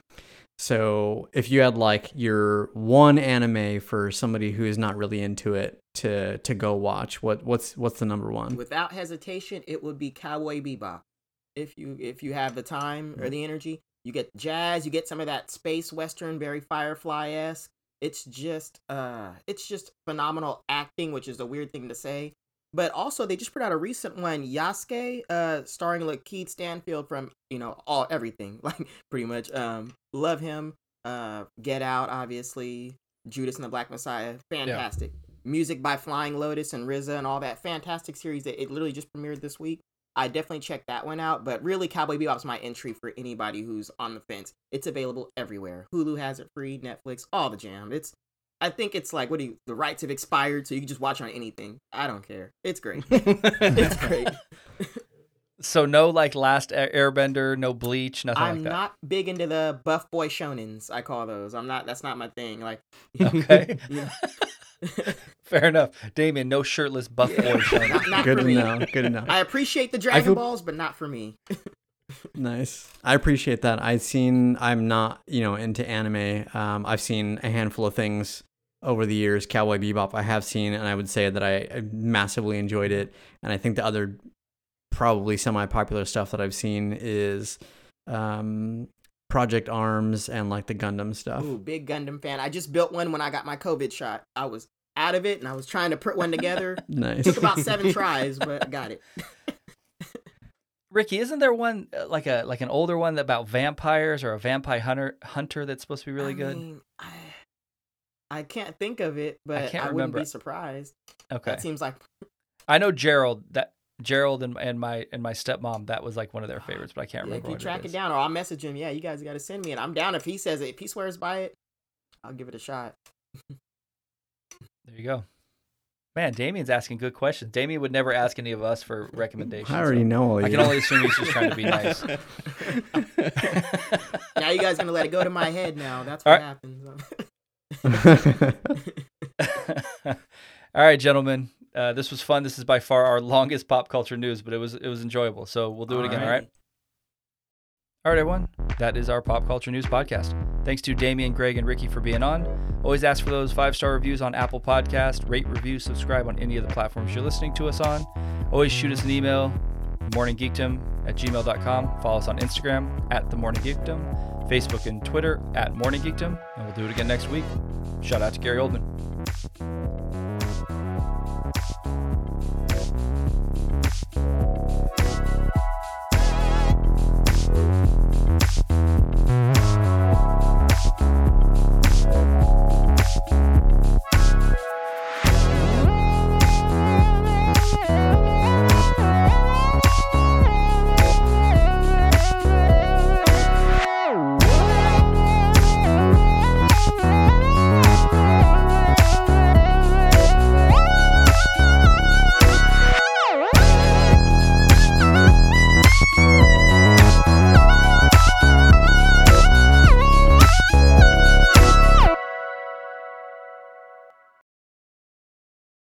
So if you had like your one anime for somebody who is not really into it to to go watch, what what's what's the number one? Without hesitation, it would be Cowboy Bebop. If you if you have the time or the energy, you get jazz, you get some of that space western, very Firefly esque. It's just uh, it's just phenomenal acting, which is a weird thing to say. But also, they just put out a recent one, Yasuke, uh, starring LaKeith Stanfield from you know all everything, like pretty much. Um, love him. Uh, Get Out, obviously. Judas and the Black Messiah, fantastic. Music by Flying Lotus and RZA and all that fantastic series that it literally just premiered this week. I definitely checked that one out, but really Cowboy Bebop's my entry for anybody who's on the fence. It's available everywhere. Hulu has it free, Netflix, all the jam. It's I think it's like what do you the rights have expired so you can just watch on anything. I don't care. It's great. it's great. So no like Last Airbender, no Bleach, nothing I'm like that. not big into the buff boy shonens. I call those. I'm not. That's not my thing. Like, Okay. Fair enough. Damien, no shirtless buff Yeah. boy showing. Not, not Good for to me. Good to know. I appreciate the Dragon feel- Balls, but not for me. Nice. I appreciate that. I've seen. I'm not, you know, into anime. Um, I've seen a handful of things over the years. Cowboy Bebop, I have seen, and I would say that I, I massively enjoyed it. And I think the other, probably semi-popular stuff that I've seen is, um, Project Arms and like the Gundam stuff. Ooh, big Gundam fan. I just built one when I got my COVID shot. I was out of it and I was trying to put one together. Nice. Took about seven tries, but got it. Ricky, isn't there one uh, like a like an older one about vampires or a vampire hunter hunter that's supposed to be really I good? mean, I, I can't think of it, but I, can't wouldn't remember. be surprised. Okay, That seems like I know Gerald that Gerald and, and my and my stepmom that was like one of their ah, favorites, but I can't yeah, if you track it it is. down, or I'll message him. Yeah, you guys got to send me, and I'm down if he says it. If he swears by it, I'll give it a shot. There you go. Man, Damien's asking good questions. Damien would never ask any of us for recommendations. I already so know I you. can only assume he's just trying to be nice. Now you guys gonna let it go to my head. Now that's what right. happens. All right, gentlemen. Uh, this was fun. This is by far our longest pop culture news, but it was it was enjoyable. So we'll do it again. All right. All right, everyone. That is our pop culture news podcast. Thanks to Damien, Gregg, and Ricky for being on. Always ask for those five star reviews on Apple Podcast. Rate, review, subscribe on any of the platforms you're listening to us on. Always shoot us an email, morninggeekdom at gmail.com. Follow us on Instagram at the Morning Geekdom, Facebook and Twitter at Morning Geekdom, and we'll do it again next week. Shout out to Gary Oldman.